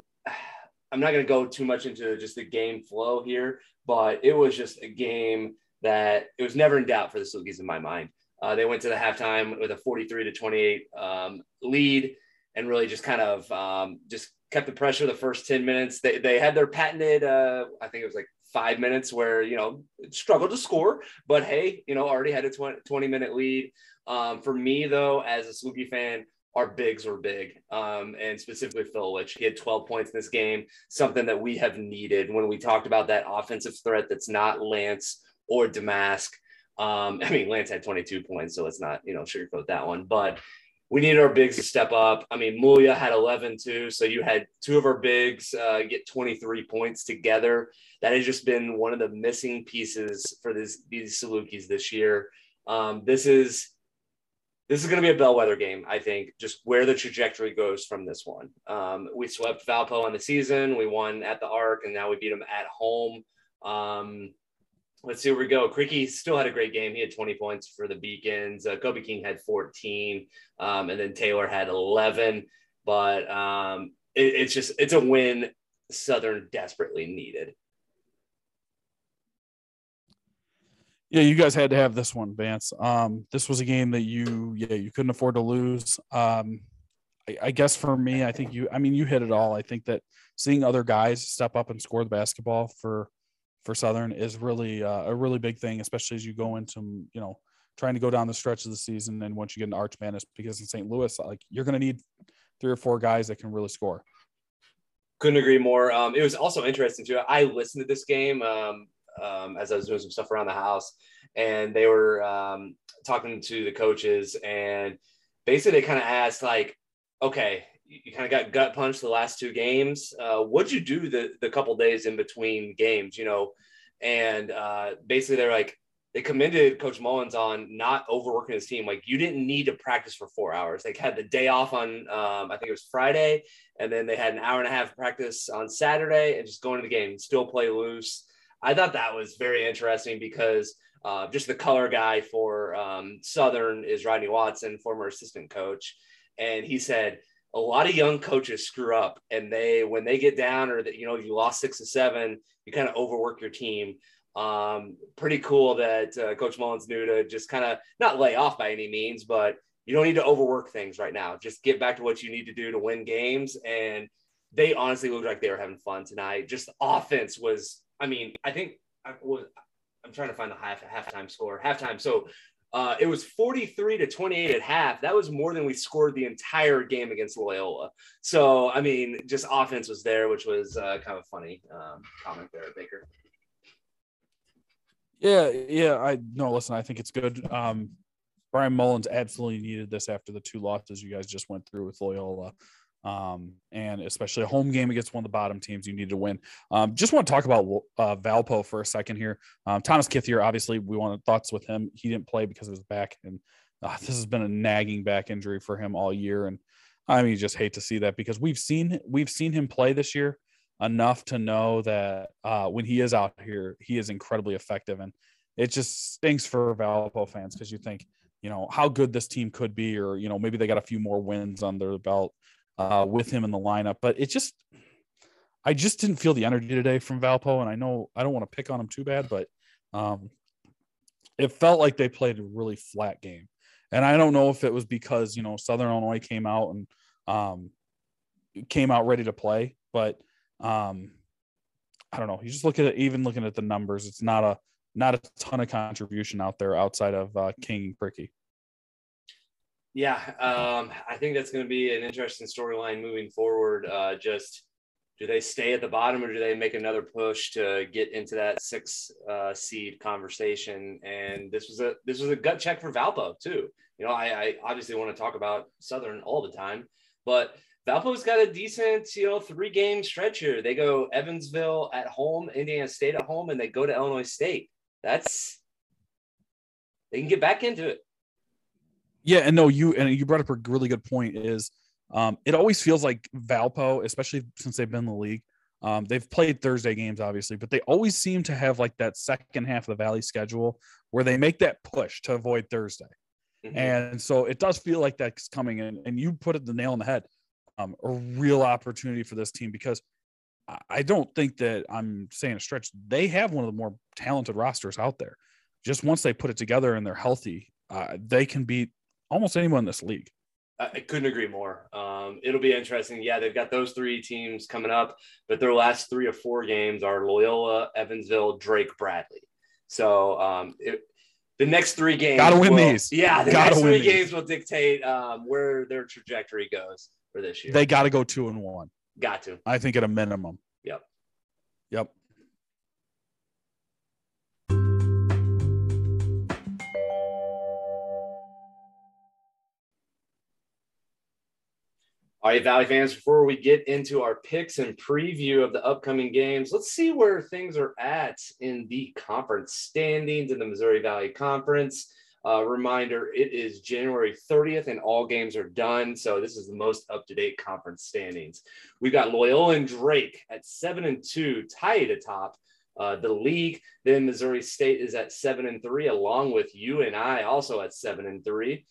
I'm not going to go too much into just the game flow here, but it was just a game that it was never in doubt for the Salukis in my mind. Uh, they went to the halftime with a 43 to 28 um, lead and really just kind of um, just kept the pressure the first 10 minutes. They, they had their patented, uh, I think it was like five minutes where, you know, struggled to score, but hey, you know, already had a 20, 20 minute lead. Um, for me, though, as a Saluki fan, our bigs were big, um, and specifically Filewich. He had 12 points in this game, something that we have needed when we talked about that offensive threat that's not Lance or Domask. Um, I mean, Lance had 22 points, so let's not, you know, sugarcoat that one. But we needed our bigs to step up. I mean, Muila had 11 too. So you had two of our bigs uh, get 23 points together. That has just been one of the missing pieces for this, these Salukis this year. Um, this is this is going to be a bellwether game, I think, just where the trajectory goes from this one. Um, we swept Valpo on the season. We won at the Arc, and now we beat them at home. Um, let's see where we go. Krikke still had a great game. He had 20 points for the Beacons. Uh, Kobe King had 14, um, and then Taylor had 11. But um, it, it's just it's a win Southern desperately needed. Yeah, you guys had to have this one, Vance. Um, this was a game that you yeah you couldn't afford to lose. Um, I, I guess for me, I think you. I mean, you hit it all. I think that seeing other guys step up and score the basketball for for Southern is really uh, a really big thing, especially as you go into you know trying to go down the stretch of the season. And once you get an Arch Madness, because in St. Louis, like you're going to need three or four guys that can really score. Couldn't agree more. Um, it was also interesting too. I listened to this game um, um, as I was doing some stuff around the house, and they were um, talking to the coaches, and basically they kind of asked like, "Okay, you kind of got gut punched the last two games. Uh, what'd you do the the couple days in between games? You know?" And uh, basically they're like, they commended Coach Mullins on not overworking his team. Like you didn't need to practice for four hours. They had the day off on um, I think it was Friday, and then they had an hour and a half practice on Saturday, and just going to the game, still play loose. I thought that was very interesting because uh, just the color guy for um, Southern is Rodney Watson, former assistant coach, and he said a lot of young coaches screw up, and they when they get down or that you know you lost six to seven, you kind of overwork your team. Um, pretty cool that uh, Coach Mullins knew to just kind of not lay off by any means, but you don't need to overwork things right now. Just get back to what you need to do to win games. And they honestly looked like they were having fun tonight. Just offense was, I mean, I think I was, I'm trying to find the half halftime score, halftime. So uh, it was 43 to 28 at half. That was more than we scored the entire game against Loyola. So, I mean, just offense was there, which was uh, kind of funny um, comment there, Baker. Yeah, yeah. I no, listen, I think it's good. Um, Bryan Mullins absolutely needed this after the two losses you guys just went through with Loyola. Um, and especially a home game against one of the bottom teams you need to win. Um, just want to talk about uh, Valpo for a second here. Um, Thomas Kithier, obviously, we wanted thoughts with him. He didn't play because of his back, and uh, this has been a nagging back injury for him all year. And I mean, you just hate to see that because we've seen we've seen him play this year enough to know that uh, when he is out here, he is incredibly effective. And it just stinks for Valpo fans because you think, you know, how good this team could be, or, you know, maybe they got a few more wins on their belt uh, with him in the lineup. But it just, I just didn't feel the energy today from Valpo. And I know I don't want to pick on him too bad, but um, it felt like they played a really flat game. And I don't know if it was because, you know, Southern Illinois came out and um, came out ready to play, but um, I don't know. You just look at it, even looking at the numbers, it's not a not a ton of contribution out there outside of uh, King Krikke. Yeah, um, I think that's going to be an interesting storyline moving forward. Uh, just do they stay at the bottom or do they make another push to get into that six uh, seed conversation? And this was a this was a gut check for Valpo too. You know, I, I obviously want to talk about Southern all the time, but Valpo's got a decent, you know, three game stretch here. They go Evansville at home, Indiana State at home, and they go to Illinois State. That's they can get back into it. Yeah, and no, you and you brought up a really good point. Is um, it always feels like Valpo, especially since they've been in the league. Um, they've played Thursday games, obviously, but they always seem to have like that second half of the Valley schedule where they make that push to avoid Thursday. Mm-hmm. And so it does feel like that's coming in. And you put it the nail on the head um, a real opportunity for this team because I don't think that I'm saying a stretch. They have one of the more talented rosters out there. Just once they put it together and they're healthy, uh, they can beat almost anyone in this league. I couldn't agree more. Um, it'll be interesting. Yeah, they've got those three teams coming up, but their last three or four games are Loyola, Evansville, Drake, Bradley. So um, it, the next three games, gotta win will, these. Yeah, the gotta next three these. games will dictate um, where their trajectory goes for this year. They got to go two and one. Got to. I think at a minimum. Yep. Yep. All right, Valley fans, before we get into our picks and preview of the upcoming games, let's see where things are at in the conference standings in the Missouri Valley Conference. Uh, reminder it is January 30th and all games are done. So this is the most up to date conference standings. We've got Loyola and Drake at seven and two, tied atop uh, the league. Then Missouri State is at seven and three, along with UNI also at seven and three.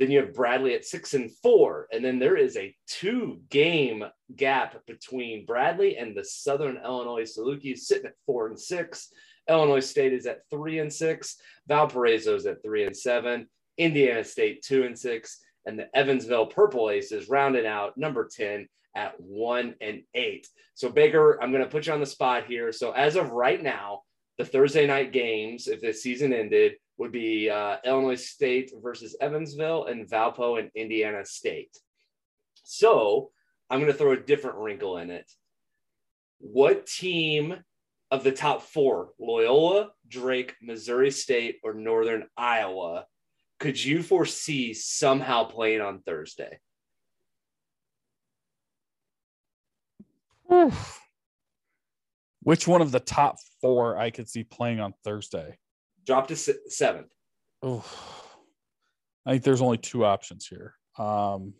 Then you have Bradley at six and four. And then there is a two game gap between Bradley and the Southern Illinois Salukis sitting at four and six. Illinois State is at three and six. Valparaiso is at three and seven. Indiana State two and six, and the Evansville Purple Aces rounding out number 10 at one and eight. So, Baker, I'm going to put you on the spot here. So, as of right now, the Thursday night games, if the season ended, would be uh, Illinois State versus Evansville and Valpo and Indiana State. So, I'm going to throw a different wrinkle in it. What team of the top four, Loyola, Drake, Missouri State, or Northern Iowa, could you foresee somehow playing on Thursday? Which one of the top four I could see playing on Thursday? Drop to seventh. I think there's only two options here. Um,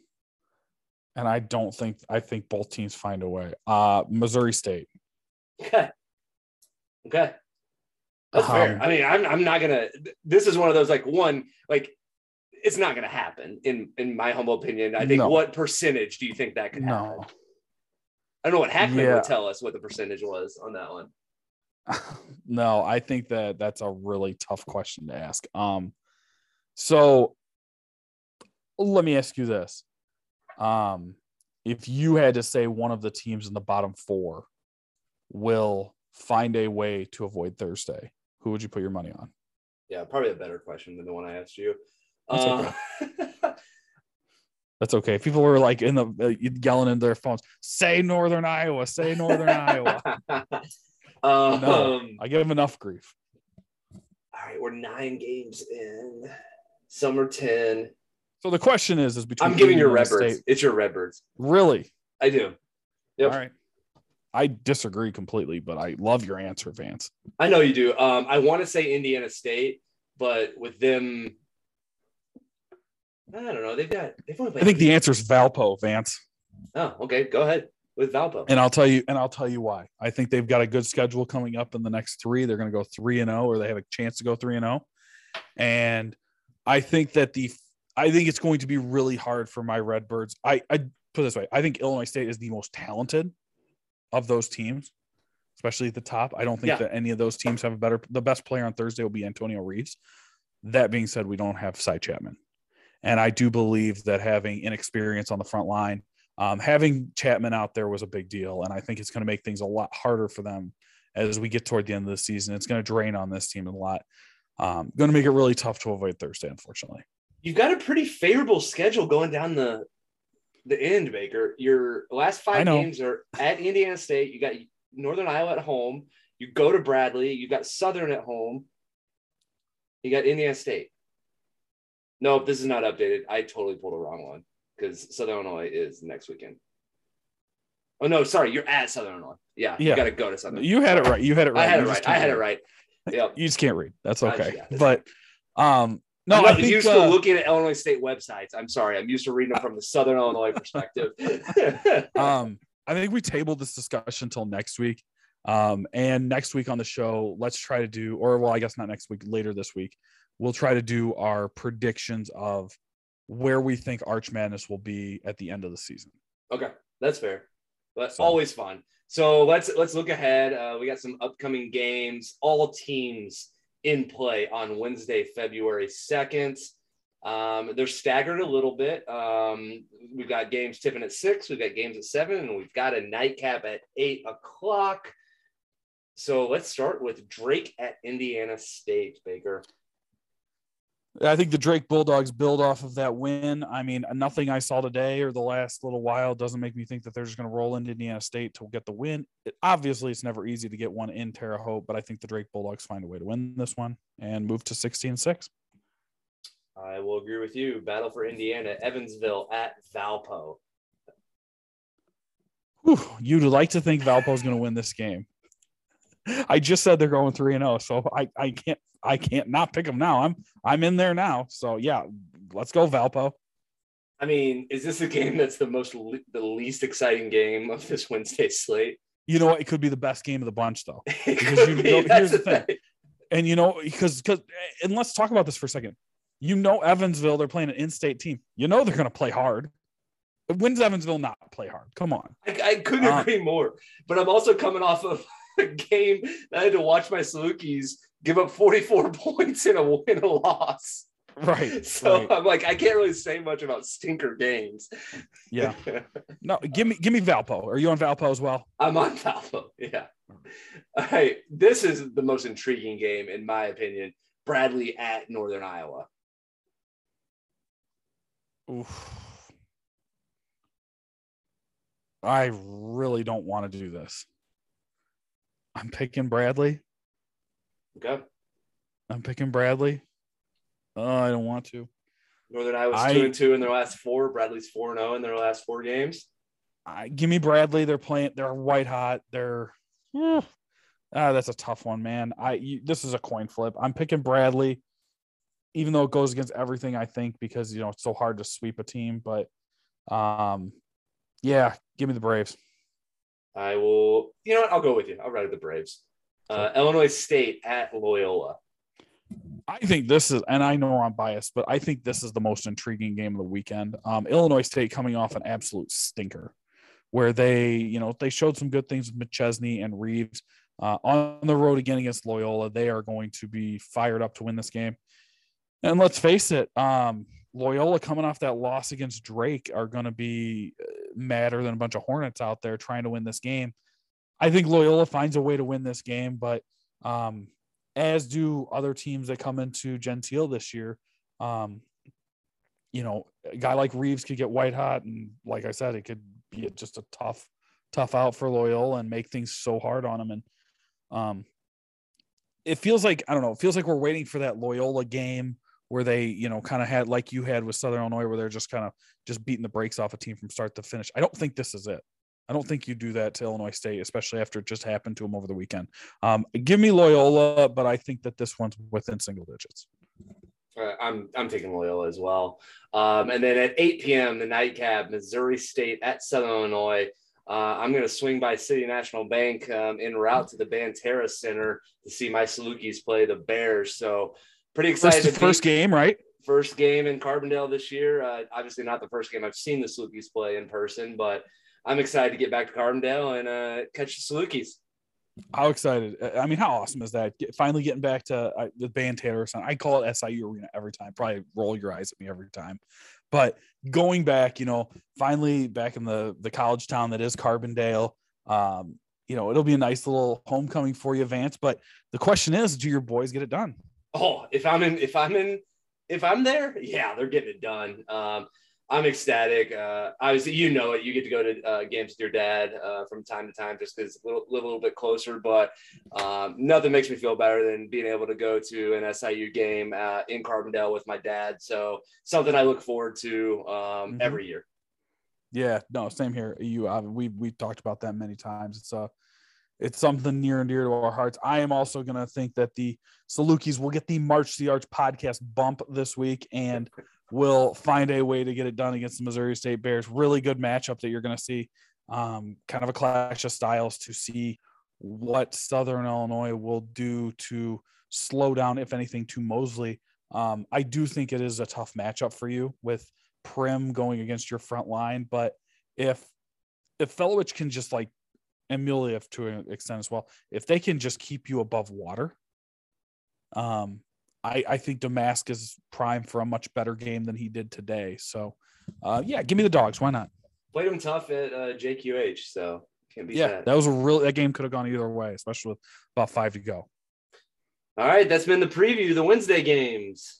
and I don't think I think both teams find a way. Uh, Missouri State. Okay. Okay. That's um, fair. I mean, I'm I'm not gonna. This is one of those like one like it's not gonna happen in in my humble opinion. I think no. what percentage do you think that could happen? No. I don't know what Hackman yeah. would tell us what the percentage was on that one. No, I think that that's a really tough question to ask. Um, so let me ask you this: um, if you had to say one of the teams in the bottom four will find a way to avoid Thursday, who would you put your money on? Yeah, probably a better question than the one I asked you. That's uh, okay. That's okay. People were like in the uh, yelling in their phones, "Say Northern Iowa, say Northern Iowa." Um, no, I give them enough grief. All right, we're nine games in. Some are ten. So the question is, is between I'm giving your Redbirds. State. It's your Redbirds. Really? I do. Yep. All right. I disagree completely, but I love your answer, Vance. I know you do. Um, I want to say Indiana State, but with them, I don't know. They've got. They've only I think the answer is Valpo, Vance. Oh, okay. Go ahead with Valpo. And I'll tell you. And I'll tell you why. I think they've got a good schedule coming up in the next three. They're going to go three and zero, oh, or they have a chance to go three and zero. Oh. And I think that the. I think it's going to be really hard for my Redbirds. I I put this way. I think Illinois State is the most talented of those teams, especially at the top. I don't think yeah. that any of those teams have a better. The best player on Thursday will be Antonio Reeves. That being said, we don't have Sy Chatman, and I do believe that having inexperience on the front line, um, having Chatman out there was a big deal, and I think it's going to make things a lot harder for them as we get toward the end of the season. It's going to drain on this team a lot. Um, going to make it really tough to avoid Thursday, unfortunately. You've got a pretty favorable schedule going down the the end, Baker. Your last five games are at Indiana State. You got Northern Iowa at home. You go to Bradley. You got Southern at home. You got Indiana State. Nope, this is not updated. I totally pulled the wrong one because Southern Illinois is next weekend. Oh no, sorry, you're at Southern Illinois. Yeah, yeah. you got to go to Southern. You had it right. You had it right. I had it right. I had it right. Yep. You just can't read. That's okay. but um, no, I'm not used uh, to looking at Illinois State websites. I'm sorry. I'm used to reading them from the Southern Illinois perspective. um, I think we tabled this discussion until next week. Um, and next week on the show, let's try to do, or well, I guess not next week, later this week, we'll try to do our predictions of where we think Arch Madness will be at the end of the season. Okay, that's fair, but so. always fun. So let's let's look ahead. Uh, we got some upcoming games. All teams in play on Wednesday, February 2nd. Um, they're staggered a little bit. Um, we've got games tipping at six, we've got games at seven, and we've got a nightcap at eight o'clock. So let's start with Drake at Indiana State, Baker. I think the Drake Bulldogs build off of that win. I mean, nothing I saw today or the last little while doesn't make me think that they're just going to roll into Indiana State to get the win. It, obviously, it's never easy to get one in Terre Haute, but I think the Drake Bulldogs find a way to win this one and move to 16 6. I will agree with you. Battle for Indiana, Evansville at Valpo. Whew, you'd like to think Valpo is going to win this game. I just said they're going three and zero, oh, so I, I can't I can't not pick them now. I'm I'm in there now. So yeah, let's go Valpo. I mean, is this a game that's the most the least exciting game of this Wednesday slate? You know what? It could be the best game of the bunch, though. Because you know, here's the thing. thing. and you know, because because and let's talk about this for a second. You know, Evansville, they're playing an in-state team. You know they're going to play hard. When does Evansville not play hard? Come on. I, I couldn't um, agree more. But I'm also coming off of game that I had to watch my Salukis give up 44 points in a win a loss. Right. So right. I'm like, I can't really say much about stinker games. Yeah. No, give me give me Valpo. Are you on Valpo as well? I'm on Valpo. Yeah. All right. This is the most intriguing game, in my opinion. Bradley at Northern Iowa. Oof. I really don't want to do this. I'm picking Bradley. Okay. I'm picking Bradley. Oh, I don't want to. Northern Iowa's I- two and two in their last four. Bradley's four and zero in their last four games. I, give me Bradley. They're playing. They're white hot. They're. ah, that's a tough one, man. I you, this is a coin flip. I'm picking Bradley, even though it goes against everything I think because you know it's so hard to sweep a team. But, um, yeah, give me the Braves. I will. You know what? I'll go with you. I'll ride with the Braves. Uh, Illinois State at Loyola. I think this is, and I know I'm biased, but I think this is the most intriguing game of the weekend. Um, Illinois State coming off an absolute stinker, where they, you know, they showed some good things with McChesney and Reeves uh, on the road again against Loyola. They are going to be fired up to win this game. And let's face it, um, Loyola coming off that loss against Drake are going to be madder than a bunch of Hornets out there trying to win this game. I think Loyola finds a way to win this game, but um, as do other teams that come into Gentile this year. Um, you know, a guy like Reeves could get white hot, and like I said, it could be just a tough, tough out for Loyola and make things so hard on them. And um, it feels like I don't know. It feels like we're waiting for that Loyola game where they, you know, kind of had like you had with Southern Illinois, where they're just kind of just beating the brakes off a team from start to finish. I don't think this is it. I don't think you do that to Illinois State, especially after it just happened to them over the weekend. Um, give me Loyola, but I think that this one's within single digits. Uh, I'm I'm taking Loyola as well. Um, and then at 8 p.m. the nightcap, Missouri State at Southern Illinois. Uh, I'm going to swing by City National Bank um, en route to the Banterra Center to see my Salukis play the Bears. So pretty excited. First, first game, right? first game in Carbondale this year. Uh, obviously, not the first game I've seen the Salukis play in person, but I'm excited to get back to Carbondale and uh, catch the Salukis. How excited! I mean, how awesome is that? Get, finally getting back to uh, the Banterra Center. I call it SIU Arena every time. Probably roll your eyes at me every time, but going back, you know, finally back in the the college town that is Carbondale. Um, you know, it'll be a nice little homecoming for you, Vance. But the question is, do your boys get it done? Oh, if I'm in, if I'm in, if I'm there, yeah, they're getting it done. Um, I'm ecstatic. Uh, obviously, you know it. You get to go to uh, games with your dad uh, from time to time, just because live a little bit closer. But um, nothing makes me feel better than being able to go to an SIU game uh, in Carbondale with my dad. So something I look forward to um, Mhm. every year. Yeah, no, same here. You, uh, we we talked about that many times. It's uh it's something near and dear to our hearts. I am also going to think that the Salukis will get the March the Arch podcast bump this week and will find a way to get it done against the Missouri State Bears. Really good matchup that you're going to see. Um, kind of a clash of styles to see what Southern Illinois will do to slow down, if anything, to Mosley. Um, I do think it is a tough matchup for you with Prim going against your front line, but if if Felowich can just like Emiliev to an extent as well, if they can just keep you above water, um, I I think Domask is prime for a much better game than he did today. So, uh, yeah, give me the dogs. Why not? Played them tough at uh, JQH, so can't be Yeah, sad. that was a real that game could have gone either way, especially with about five to go. All right, that's been the preview, the Wednesday games.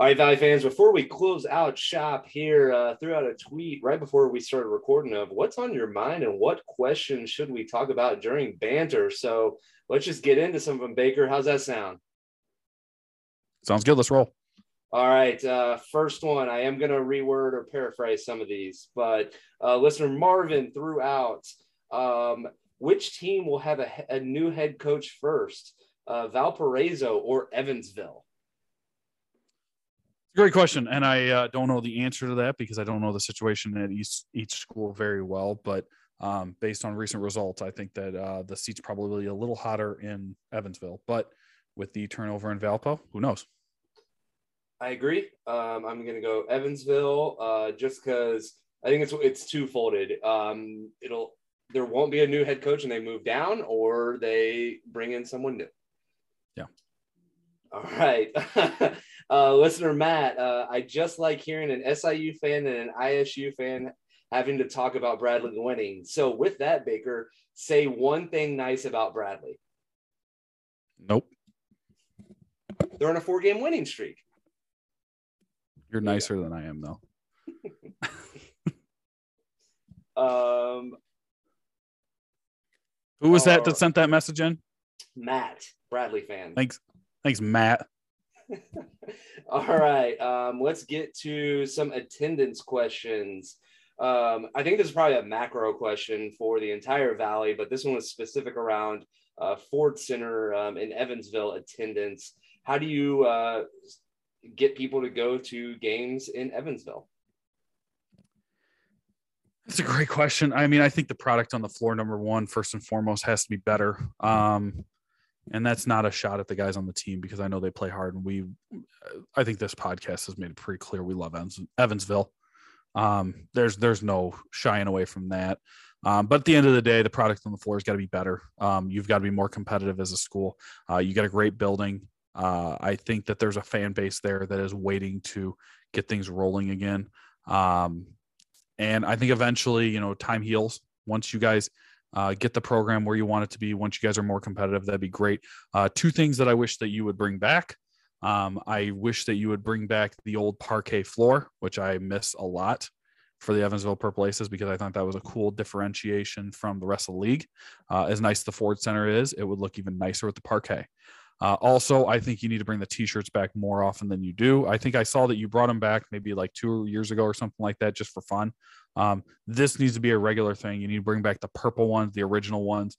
All right, Valley fans, before we close out shop here, uh, threw out a tweet right before we started recording of what's on your mind and what questions should we talk about during banter. So let's just get into some of them, Baker. How's that sound? Sounds good. Let's roll. All right. Uh, first one, I am going to reword or paraphrase some of these, but uh, listener Marvin threw out um, which team will have a, a new head coach first, uh, Valparaiso or Evansville? Great question, and I uh, don't know the answer to that because I don't know the situation at each each school very well. But um, based on recent results, I think that uh, the seat's probably a little hotter in Evansville. But with the turnover in Valpo, who knows? I agree. Um, I'm going to go Evansville uh, just because I think it's it's twofolded. Um, it'll there won't be a new head coach and they move down, or they bring in someone new. Yeah. All right. uh, listener Matt, uh, I just like hearing an SIU fan and an ISU fan having to talk about Bradley winning. So, with that, Baker, say one thing nice about Bradley. Nope. They're on a four game winning streak. You're nicer yeah. than I am, though. um, Who was uh, that that sent that message in? Matt, Bradley fan. Thanks. Thanks, Matt. All right. Um, let's get to some attendance questions. Um, I think this is probably a macro question for the entire valley, but this one was specific around uh, Ford Center um, in Evansville attendance. How do you uh, get people to go to games in Evansville? That's a great question. I mean, I think the product on the floor, number one, first and foremost, has to be better. Um, and that's not a shot at the guys on the team because I know they play hard. And we, I think this podcast has made it pretty clear we love Evansville. Um, there's there's no shying away from that. Um, but at the end of the day, the product on the floor has got to be better. Um, you've got to be more competitive as a school. Uh, you got a great building. Uh, I think that there's a fan base there that is waiting to get things rolling again. Um, and I think eventually, you know, time heals. Once you guys uh, get the program where you want it to be, once you guys are more competitive, that'd be great. Uh, two things that I wish that you would bring back. Um, I wish that you would bring back the old parquet floor, which I miss a lot for the Evansville Purple Aces because I thought that was a cool differentiation from the rest of the league. Uh, as nice the Ford Center is, it would look even nicer with the parquet. Uh, also, I think you need to bring the t-shirts back more often than you do. I think I saw that you brought them back maybe like two years ago or something like that, just for fun. Um, this needs to be a regular thing. You need to bring back the purple ones, the original ones.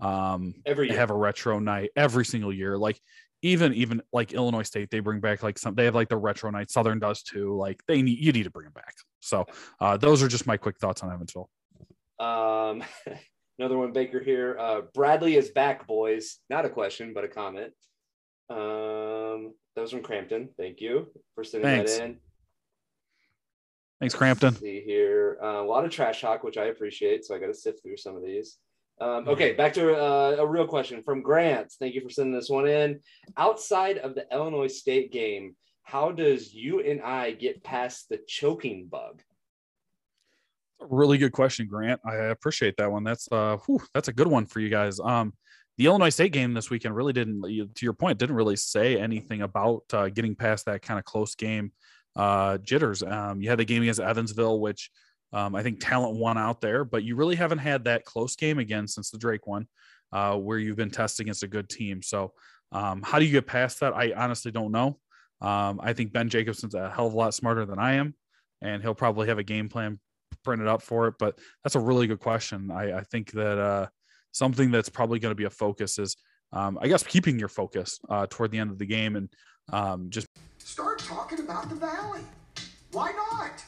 Um, every year. have a retro night every single year. Like even even like Illinois State, they bring back like some. They have like the retro night. Southern does too. Like they need you need to bring them back. So uh, those are just my quick thoughts on Evansville. Um, another one, Baker here. Uh, Bradley is back, boys. Not a question, but a comment. Um, that was from Crampton. Thank you for sending Thanks. that in. Thanks, Crampton. Let's see here, uh, a lot of trash talk, which I appreciate. So I got to sift through some of these. Um, okay, back to uh, a real question from Grant. Thank you for sending this one in. Outside of the Illinois State game, how does UNI get past the choking bug? Really good question, Grant. I appreciate that one. That's uh, whew, that's a good one for you guys. Um, the Illinois State game this weekend really didn't, to your point, didn't really say anything about uh, getting past that kind of close game uh, jitters. Um, you had the game against Evansville, which um, I think talent won out there, but you really haven't had that close game again since the Drake one, uh, where you've been tested against a good team. So, um, how do you get past that? I honestly don't know. Um, I think Ben Jacobson's a hell of a lot smarter than I am, and he'll probably have a game plan printed up for it. But that's a really good question. I, I think that uh, something that's probably going to be a focus is, um, I guess, keeping your focus uh, toward the end of the game and um, just start talking about the valley. Why not?